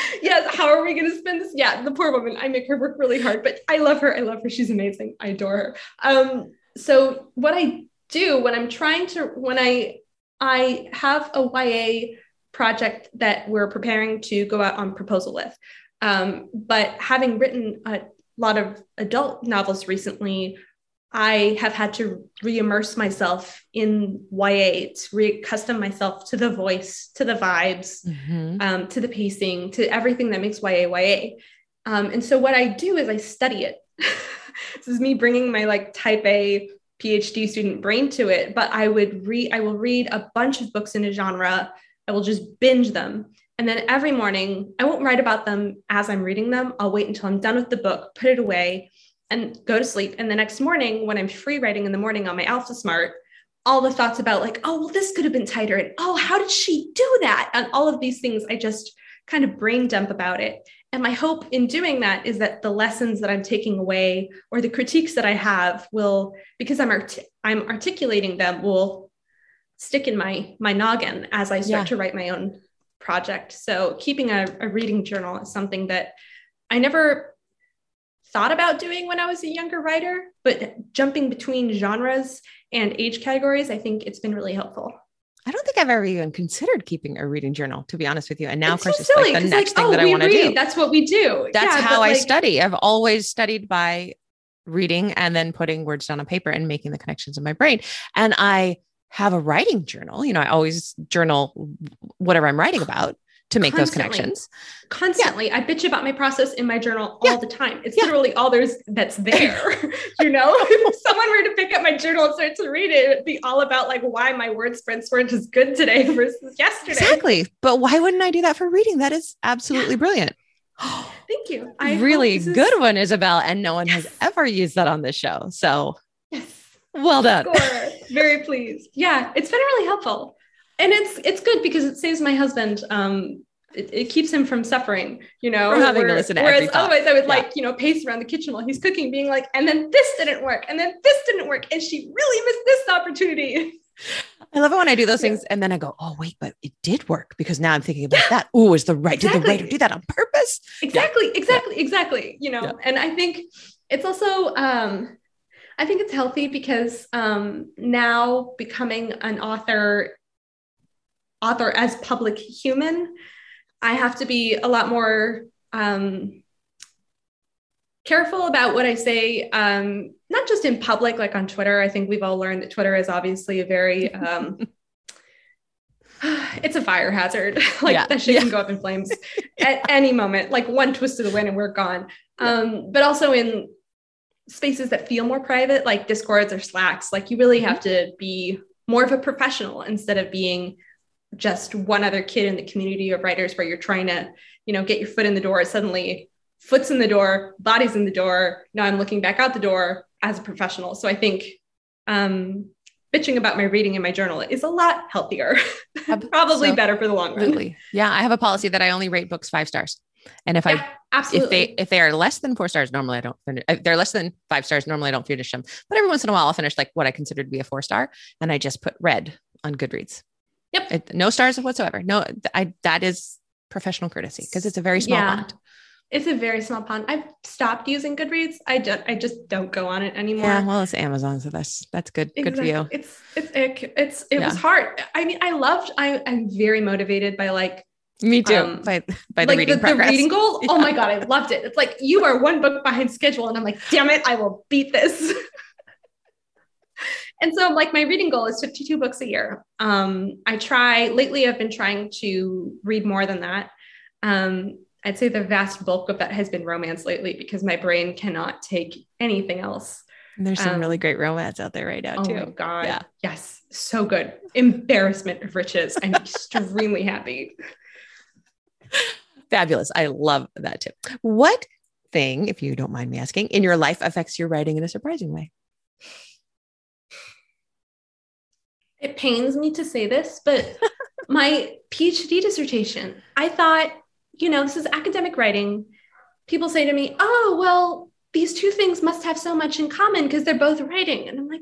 yes, how are we going to spend this? Yeah, the poor woman. I make her work really hard, but I love her. I love her. She's amazing. I adore her. Um, so what I do when I'm trying to, when I, I have a YA project that we're preparing to go out on proposal with. Um, but having written a lot of adult novels recently, I have had to re-immerse myself in YA, to re-custom myself to the voice, to the vibes, mm-hmm. um, to the pacing, to everything that makes YA YA. Um, and so what I do is I study it. this is me bringing my like type A PhD student brain to it, but I would read, I will read a bunch of books in a genre. I will just binge them. And then every morning, I won't write about them as I'm reading them. I'll wait until I'm done with the book, put it away, and go to sleep. And the next morning, when I'm free writing in the morning on my Alpha Smart, all the thoughts about, like, oh, well, this could have been tighter. And oh, how did she do that? And all of these things, I just kind of brain dump about it. And my hope in doing that is that the lessons that I'm taking away or the critiques that I have will, because I'm art- I'm articulating them, will stick in my my noggin as I start yeah. to write my own project. So keeping a, a reading journal is something that I never thought about doing when I was a younger writer, but jumping between genres and age categories, I think it's been really helpful.
I don't think I've ever even considered keeping a reading journal, to be honest with you. And now, it's of course, so it's like the next like, thing oh, that I want to do.
That's what we do.
That's yeah, how I like, study. I've always studied by reading and then putting words down on paper and making the connections in my brain. And I have a writing journal. You know, I always journal whatever I'm writing about to make those connections.
constantly. I bitch about my process in my journal
Yeah.
all the time. It's
Yeah.
literally all there's that's there. you know, if someone were to pick up my journal and start to read it, it'd be all about like why my word sprints weren't as good today versus yesterday.
Exactly. But why wouldn't I do that for reading? That is absolutely brilliant.
Thank you. I
really
is-
good one, Isabel. And no one has ever used that on this show. So
Yes.
Well done.
Very pleased. Yeah, it's been really helpful. And it's it's good because it saves my husband um it, it keeps him from suffering, you know.
From having to listen to
whereas otherwise I would
Yeah.
like, you know, pace around the kitchen while he's cooking, being like, and then this didn't work, and then this didn't work, and she really missed this opportunity.
I love it when I do those
Yeah.
things and then I go, oh, wait, but it did work because now I'm thinking about that. Oh, is the right, did the writer do that on purpose?
exactly exactly exactly you know
Yeah.
and i think it's also um i think it's healthy because um now becoming an author author as public human i have to be a lot more um careful about what i say um not just in public like on twitter i think we've all learned that twitter is obviously a very um it's a fire hazard like
Yeah.
that shit
Yeah.
can go up in flames at any moment, like one twist of the wind and we're gone. Um, but also in spaces that feel more private, like discords or slacks, like you really have to be more of a professional instead of being just one other kid in the community of writers where you're trying to, you know, get your foot in the door. Suddenly, foot's in the door, body's in the door. Now I'm looking back out the door as a professional. So I think um, bitching about my reading in my journal is a lot healthier, probably
So-
better for the long run.
Absolutely. Yeah. I have a policy that I only rate books five stars. And if I
absolutely.
if they if they are less than four stars, normally I don't finish. If they're less than five stars, normally I don't finish them. But every once in a while, I'll finish like what I consider to be a four star, and I just put read on Goodreads.
Yep.
It, no stars whatsoever. No, I that is professional courtesy because it's a very small
Yeah.
font.
It's a very small pond. I've stopped using Goodreads. I don't. I just don't go on it anymore.
Yeah, well, it's Amazon, so that's that's good. Good for you.
It's it's it, it's it was hard. I mean, I loved. I I'm very motivated by like
Me too.
um,
by by the
like
reading
the,
progress.
reading goal. Oh my god, I loved it. It's like you are one book behind schedule, and I'm like, damn it, I will beat this. and so, like, my reading goal is 52 books a year. Um, I try lately. I've been trying to read more than that. Um, I'd say the vast bulk of that has been romance lately because my brain cannot take anything else.
And there's some
um,
really great romance out there right now
Oh
too.
my god!
Yeah.
Yes, so good. Embarrassment of riches. I'm extremely happy.
Fabulous. I love that tip. What thing, if you don't mind me asking, in your life affects your writing in a surprising way?
It pains me to say this, but my PhD dissertation, I thought, you know, this is academic writing. People say to me, oh, well, these two things must have so much in common because they're both writing. And I'm like,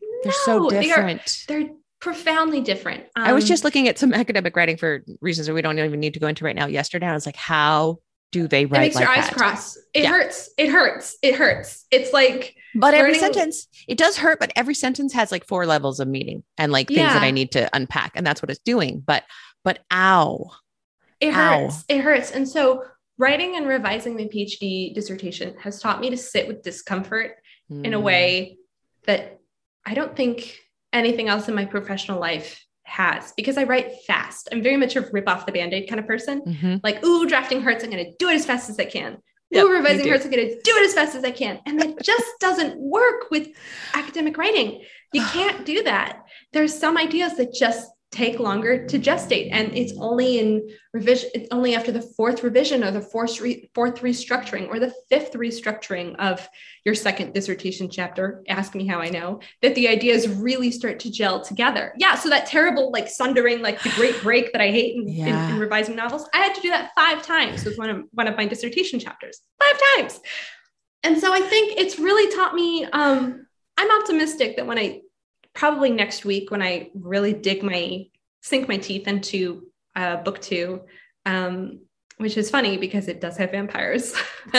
no,
They're so
"No, they are-
different.
They're, profoundly different.
I was
Um,
just looking at some academic writing for reasons that we don't even need to go into right now. Yesterday, I was like, how do they write?
it makes
like
your eyes
that?
cross. It
Yeah.
hurts. It hurts. It hurts. It's like,
But every
learning-
sentence, it does hurt, but every sentence has like four levels of meaning and like things that I need to unpack. And that's what it's doing. But, but ow.
it
Ow.
hurts. It hurts. And so writing and revising my PhD dissertation has taught me to sit with discomfort in a
Mm.
way that I don't think anything else in my professional life has because I write fast. I'm very much a rip off the band-aid kind of person.
Mhm.
Like, ooh, drafting hurts, I'm gonna do it as fast as I can.
Yep,
ooh, revising hurts, I'm gonna do it as fast as I can. And that just doesn't work with academic writing. You can't do that. There's some ideas that just take longer to gestate. And it's only in revision, it's only after the fourth revision or the fourth, re- fourth restructuring or the fifth restructuring of your second dissertation chapter, ask me how I know, that the ideas really start to gel together. Yeah. So that terrible, like sundering, like the great break that I hate in, in- in revising novels, I had to do that five times with one of, one of my dissertation chapters, five times. And so I think it's really taught me, um, I'm optimistic that when I probably next week when I really dig my sink my teeth into uh, book two, um, which is funny because it does have vampires.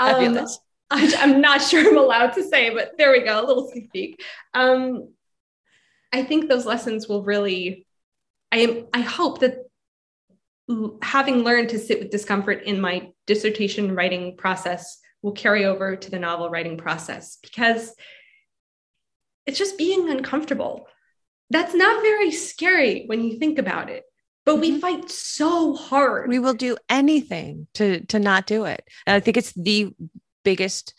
um. I, I'm not sure I'm allowed to say, but there we go, a little sneak peek. Um, I think those lessons will really. I am. I hope that having learned to sit with discomfort in my dissertation writing process will carry over to the novel writing process because it's just being uncomfortable. That's not very scary when you think about it. but we mm-hmm. fight so hard.
We will do anything to to not do it. And I think it's the biggest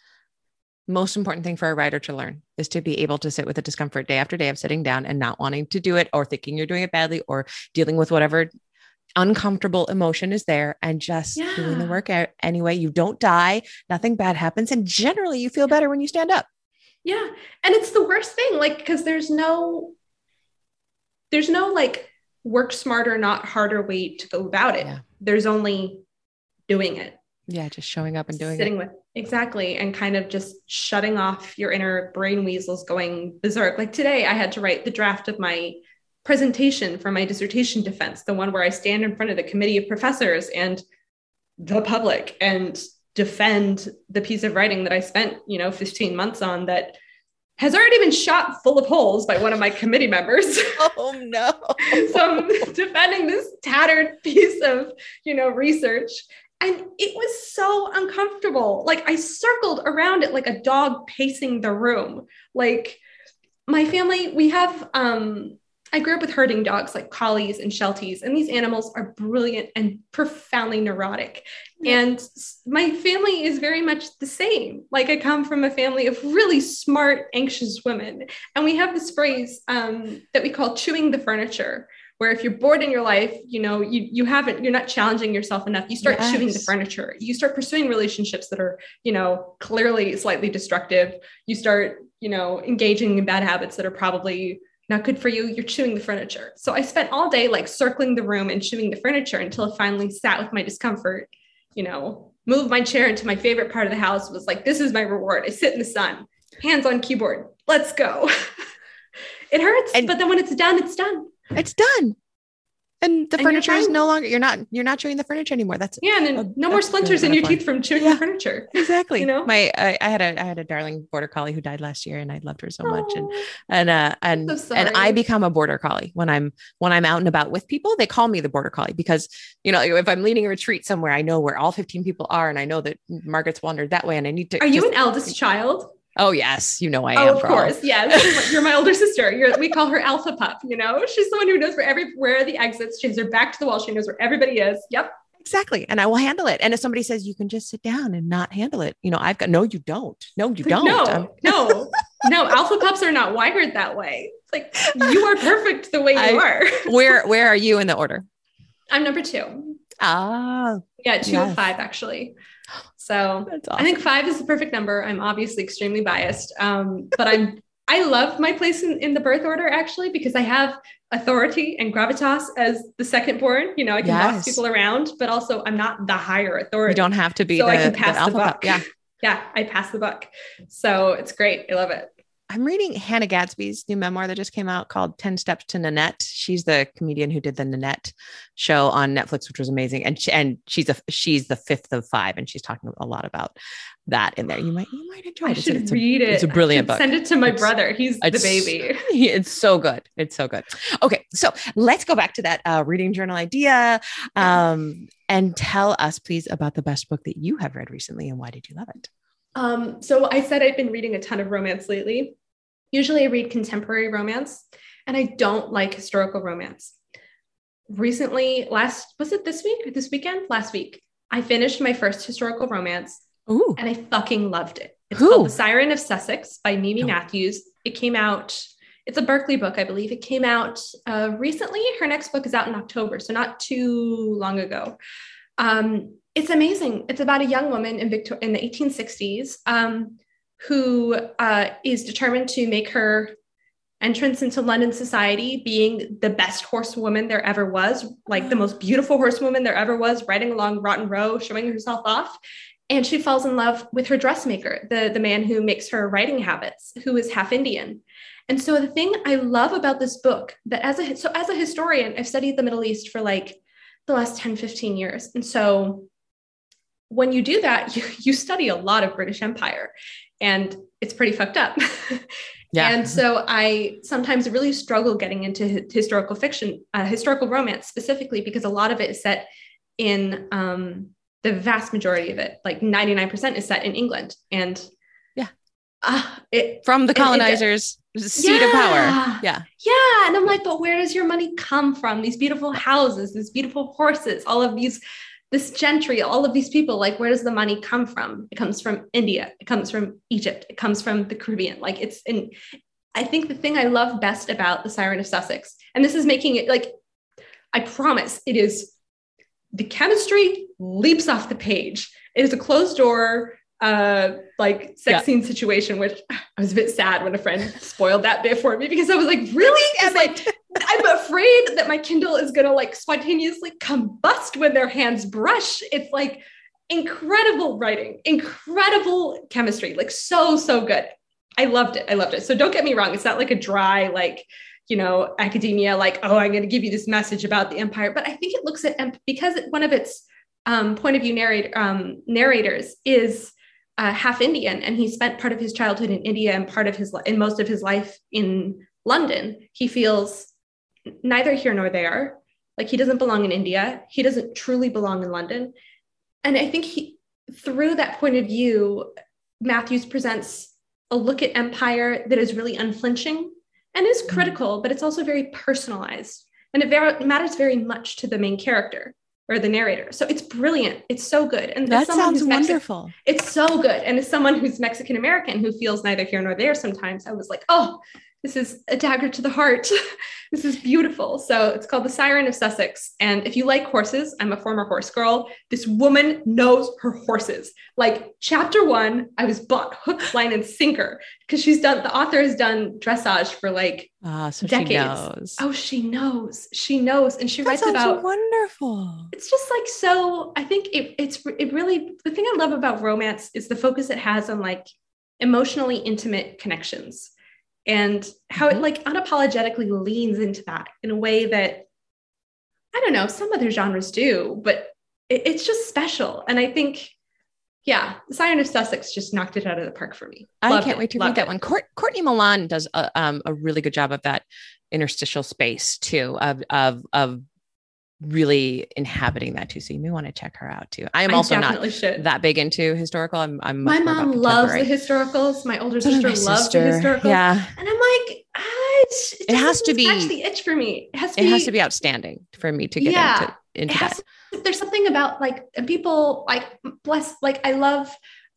most important thing for a writer to learn is to be able to sit with the discomfort day after day of sitting down and not wanting to do it or thinking you're doing it badly or dealing with whatever uncomfortable emotion is there and just yeah. doing the work anyway. You don't die, nothing bad happens. And generally, you feel better when you stand up.
Yeah. And it's the worst thing, like, because there's no, there's no like work smarter, not harder way to go about it. Yeah. There's only doing it.
Yeah. Just showing up and doing
Sitting
it.
with exactly. And kind of just shutting off your inner brain weasels going berserk. Like today, I had to write the draft of my presentation for my dissertation defense, the one where I stand in front of the committee of professors and the public and defend the piece of writing that I spent, you know, 15 months on that has already been shot full of holes by one of my committee members.
Oh no.
so I'm defending this tattered piece of, you know, research and it was so uncomfortable. Like I circled around it like a dog pacing the room. Like my family, we have um I grew up with herding dogs like collies and shelties, and these animals are brilliant and profoundly neurotic. And my family is very much the same. Like I come from a family of really smart, anxious women, and we have this phrase um, that we call "chewing the furniture." Where if you're bored in your life, you know you you haven't you're not challenging yourself enough. You start yes. chewing the furniture. You start pursuing relationships that are you know clearly slightly destructive. You start you know engaging in bad habits that are probably not good for you. You're chewing the furniture. So I spent all day like circling the room and chewing the furniture until I finally sat with my discomfort, you know, moved my chair into my favorite part of the house, was like, this is my reward. I sit in the sun, hands on keyboard. Let's go. it hurts, and but then when it's done, it's done.
It's done and the and furniture is no longer you're not you're not chewing the furniture anymore. That's
yeah and a, no more splinters in your teeth from chewing yeah, the furniture
exactly. you know? My I, I, had a i had a darling border collie who died last year and i loved her so much. And and uh and so and i become a border collie when i'm when i'm out and about with people. They call me the border collie because you know if i'm leading a retreat somewhere i know where all 15 people are and i know that margaret's wandered that way and i need to
are just, you an eldest child
Oh yes, you know I
oh,
am.
Of course, yes. You're my older sister. You're, we call her Alpha Pup. You know, she's the one who knows where every where are the exits. She has her back to the wall. She knows where everybody is. Yep.
Exactly, and I will handle it. And if somebody says you can just sit down and not handle it, you know, I've got no. You don't. No, you don't.
No, no, no. Alpha pups are not wired that way. It's like you are perfect the way you I, are.
where Where are you in the order?
I'm number two.
Ah,
yeah, two yes. of five actually. So awesome. I think five is the perfect number. I'm obviously extremely biased, um, but I'm I love my place in, in the birth order actually because I have authority and gravitas as the second born. You know, I can yes. boss people around, but also I'm not the higher authority.
You don't have to be. So the, I can pass the, the buck.
Yeah, yeah, I pass the buck. So it's great. I love it.
I'm reading Hannah Gadsby's new memoir that just came out called 10 Steps to Nanette. She's the comedian who did the Nanette show on Netflix, which was amazing. And she, and she's a she's the fifth of five, and she's talking a lot about that in there. You might you might enjoy
it. I should it's, read
a, it. It's a brilliant book.
Send it to my it's, brother. He's the baby.
It's so good. It's so good. Okay, so let's go back to that uh, reading journal idea, um, and tell us please about the best book that you have read recently, and why did you love it?
Um, so I said I've been reading a ton of romance lately. Usually I read contemporary romance and I don't like historical romance. Recently, last, was it this week or this weekend? Last week, I finished my first historical romance Ooh. and I fucking loved it. It's Ooh. called The Siren of Sussex by Mimi oh. Matthews. It came out, it's a Berkley book, I believe. It came out uh, recently. Her next book is out in October, so not too long ago. Um, it's amazing. It's about a young woman in Victor- in the 1860s um, who uh, is determined to make her entrance into London society being the best horsewoman there ever was, like the most beautiful horsewoman there ever was, riding along Rotten Row, showing herself off. And she falls in love with her dressmaker, the, the man who makes her riding habits, who is half Indian. And so the thing I love about this book that as a so as a historian, I've studied the Middle East for like the last 10, 15 years. And so when you do that, you, you study a lot of British Empire and it's pretty fucked up. yeah. And so I sometimes really struggle getting into historical fiction, uh, historical romance specifically, because a lot of it is set in um, the vast majority of it, like 99% is set in England. And
yeah,
uh, it,
from the
it- it-
colonizers' seat of power.
Yeah.
Yeah.
Yeah. And I'm like, but where does your money come from? These beautiful houses, these beautiful horses, all of these, this gentry, all of these people, like, where does the money come from? It comes from India. It comes from Egypt. It comes from the Caribbean. Like, it's in, I think the thing I love best about the Siren of Sussex, and this is making it like, I promise it is the chemistry leaps off the page. It is a closed door, uh, like sex
Yeah.
scene situation, which I was a bit sad when a friend spoiled that bit for me because I was like, really? It's like, I'm afraid that my Kindle is gonna like spontaneously combust when their hands brush. It's like incredible writing, incredible chemistry, like so, so good. I loved it. I loved it. So don't get me wrong. It's not like a dry, like, you know, academia, like, oh, I'm going to give you this message about the empire. But I think it looks at, because one of its um, point of view um, narrators is uh, half Indian, and he spent part of his childhood in India and part of his, and most of his life in London. He feels neither here nor there. Like he doesn't belong in India. He doesn't truly belong in London. And I think he, through that point of view, Matthews presents a look at empire that is really unflinching and is mm-hmm. critical, but it's also very personalized. And it very, matters very much to the main character or the narrator. So it's brilliant. It's so good. And
That sounds wonderful.
it's so good. And as someone who's Mexican American who feels neither here nor there sometimes, I was like, oh, this is a dagger to the heart. this is beautiful. So it's called The Siren of Sussex. And if you like horses, I'm a former horse girl. This woman knows her horses. Like chapter one, I was bought hook, line, and sinker because she's done, the author has done dressage for like,
Ah, so
Decades.
she knows.
oh, she knows, she knows. And she
that
writes about
wonderful.
it's just like so i think it, it's it really the thing i love about romance is the focus it has on like emotionally intimate connections and how it like unapologetically leans into that in a way that i don't know some other genres do but it, it's just special and i think yeah the siren of sussex just knocked it out of the park for me
I
Loved
can't
it,
wait to
loved
read that
it.
one. Court, Courtney Milan does a, um, a really good job of that interstitial space too, of of of really inhabiting that too. So you may want to check her out too. I am
I
also not
should
that big into historical. I'm, I'm
my mom loves the historicals my older sister
my
loves the historicals
Yeah,
And I'm like, ah, it's,
It has to be-
scratch the itch for me. It has to
it
be.
has to be outstanding for me to get
Yeah,
into into that.
to, there's something about like and people like bless. Like I love.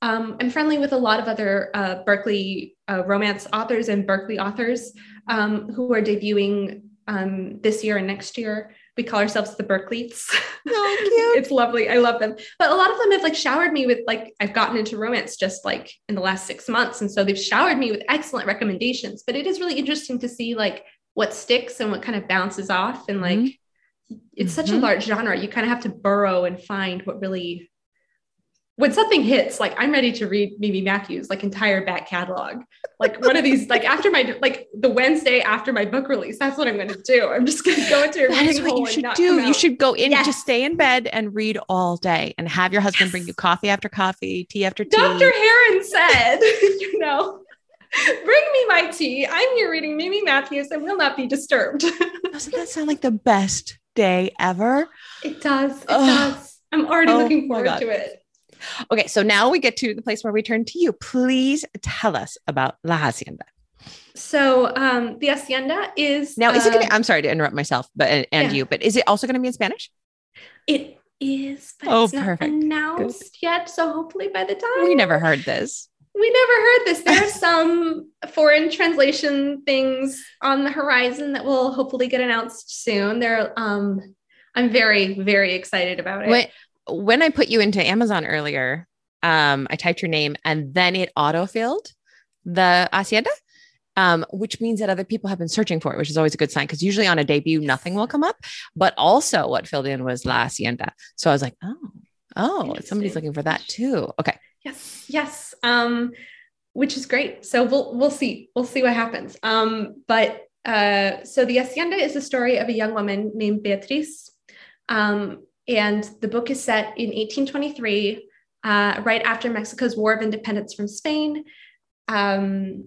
Um, I'm friendly with a lot of other uh, Berkley uh, romance authors and Berkley authors um, who are debuting um, this year and next year. We call ourselves the Berkleys.
Oh, cute.
it's lovely. I love them. But a lot of them have like showered me with like I've gotten into romance just like in the last six months. And so they've showered me with excellent recommendations. But it is really interesting to see like what sticks and what kind of bounces off. And like it's such a
Mhm.
large genre. You kind of have to burrow and find what really when something hits, like I'm ready to read Mimi Matthews, like entire back catalog. Like one of these, like after my like the Wednesday after my book release, that's what I'm gonna do. I'm just gonna go into a
That is what you should do. You should go in,
Yes.
just stay in bed and read all day, and have your husband bring you coffee after coffee, tea after tea.
Dr. Herron said, you know, bring me my tea. I'm here reading Mimi Matthews and will not be disturbed.
Doesn't that sound like the best day ever?
it does. It
Ugh.
does. I'm already
Oh
looking forward to it.
Okay, so now we get to the place where we turn to you. Please tell us about La Hacienda.
So um, the Hacienda is
Now, is it
uh,
going to, I'm sorry to interrupt myself, but and, and
Yeah.
you, but is it also going to be in Spanish?
It is, but
Oh,
it's not
perfect.
announced yet. So hopefully by the time
We never heard this.
we never heard this. There are some foreign translation things on the horizon that will hopefully get announced soon. There, um, I'm very, very excited about it.
When, when I put you into Amazon earlier, um, I typed your name and then it autofilled the Hacienda, um, which means that other people have been searching for it, which is always a good sign because usually on a debut, nothing will come up. But also, what filled in was La Hacienda. So I was like, oh, oh, somebody's looking for that too. Okay.
Yes, yes. Um, which is great. So we'll we'll see. We'll see what happens. Um, but uh, so the Hacienda is the story of a young woman named Beatriz. Um, and the book is set in 1823, uh, right after Mexico's War of Independence from Spain. Um,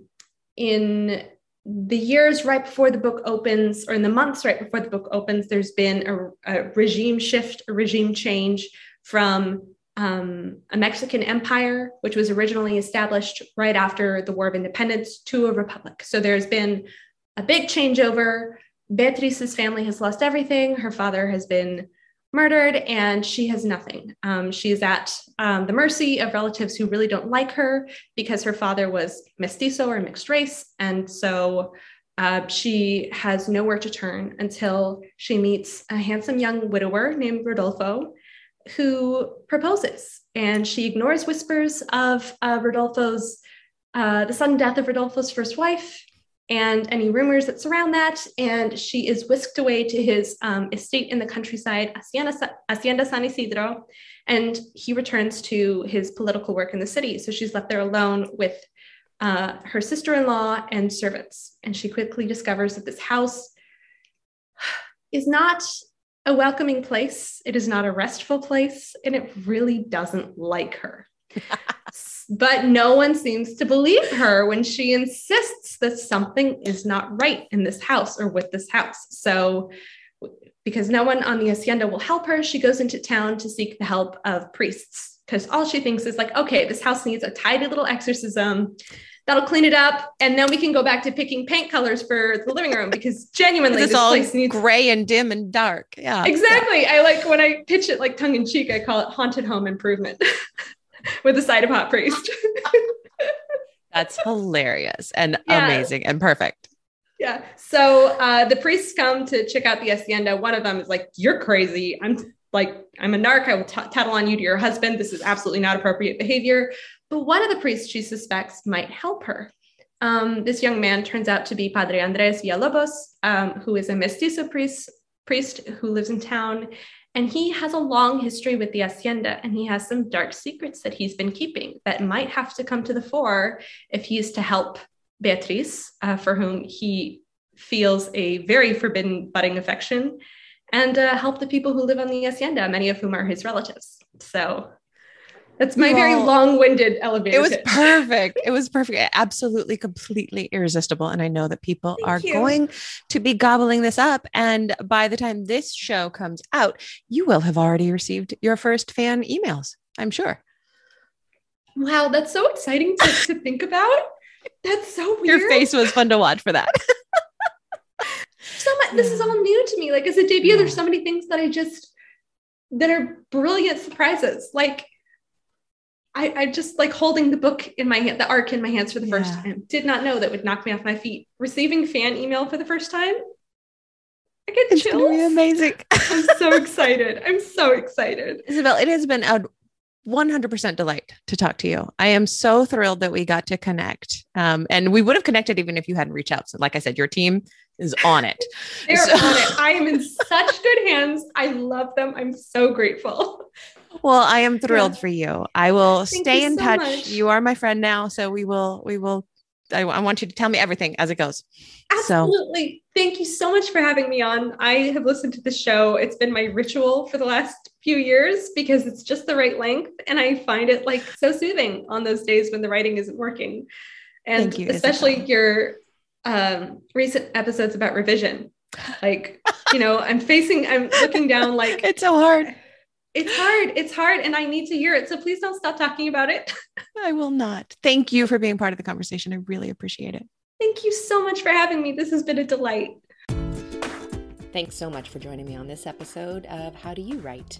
in the years right before the book opens, or in the months right before the book opens, there's been a, a regime shift, a regime change from um, a Mexican empire, which was originally established right after the War of Independence, to a republic. So there's been a big changeover. Beatriz's family has lost everything. Her father has been murdered and she has nothing. Um, she is at um, the mercy of relatives who really don't like her because her father was mestizo or mixed race. And so uh, she has nowhere to turn until she meets a handsome young widower named Rodolfo who proposes. And she ignores whispers of uh, Rodolfo's, uh, the sudden death of Rodolfo's first wife and any rumors that surround that. And she is whisked away to his um, estate in the countryside, Hacienda, San Isidro, and he returns to his political work in the city. So she's left there alone with uh, her sister in law and servants. And she quickly discovers that this house is not a welcoming place, it is not a restful place, and it really doesn't like her. but no one seems to believe her when she insists that something is not right in this house or with this house. So, because no one on the hacienda will help her, she goes into town to seek the help of priests because all she thinks is like, okay, this house needs a tidy little exorcism. That'll clean it up, and then we can go back to picking paint colors for the living room because genuinely,
this all place needs gray and dim and dark. Yeah,
exactly. I like when I pitch it like tongue in cheek. I call it haunted home improvement. with a side of hot priest.
That's hilarious and yeah. amazing and perfect.
Yeah. So uh, the priests come to check out the hacienda. One of them is like, "You're crazy. I'm like, I'm a narc. I will t- tattle on you to your husband. This is absolutely not appropriate behavior." But one of the priests she suspects might help her. Um, this young man turns out to be Padre Andres Villalobos, um, who is a mestizo priest, priest who lives in town and he has a long history with the Hacienda, and he has some dark secrets that he's been keeping that might have to come to the fore if he is to help Beatriz, uh, for whom he feels a very forbidden budding affection, and uh, help the people who live on the Hacienda, many of whom are his relatives. So that's my very long-winded elevator.
It was pitch. perfect. It was perfect. Absolutely, completely irresistible. And I know that people Thank are you. going to be gobbling this up. And by the time this show comes out, you will have already received your first fan emails. I'm sure.
Wow, that's so exciting to, to think about. That's so weird.
Your face was fun to watch for that.
so much. This is all new to me. Like as a debut, yeah. there's so many things that I just that are brilliant surprises. Like I, I, just like holding the book in my hand, the arc in my hands for the first time. Did not know that would knock me off my feet. Receiving fan email for the first time. I get it's chills.
Be amazing.
I'm so excited. I'm so excited.
Isabel, it has been a 100% delight to talk to you. I am so thrilled that we got to connect. Um, and we would have connected even if you hadn't reached out. So, like I said, your team is on it.
They're so- on it. I am in such good hands. I love them. I'm so grateful.
Well, I am thrilled yeah. for you. I will Thank stay in so touch. Much. You are my friend now, so we will we will I, I, want you to tell me everything as it goes.
Absolutely. So. Thank you so much for having me on. I have listened to the show. It's been my ritual for the last few years because it's just the right length. And I find it like so soothing on those days when the writing isn't working. And you, especially Isabel. your um, recent episodes about revision. Like, you know, I'm facing, I'm looking down like
it's so hard
it's hard. It's hard. And I need to hear it. So please don't stop talking about it.
I will not. Thank you for being part of the conversation. I really appreciate it.
Thank you so much for having me. This has been a delight.
Thanks so much for joining me on this episode of How Do You Write?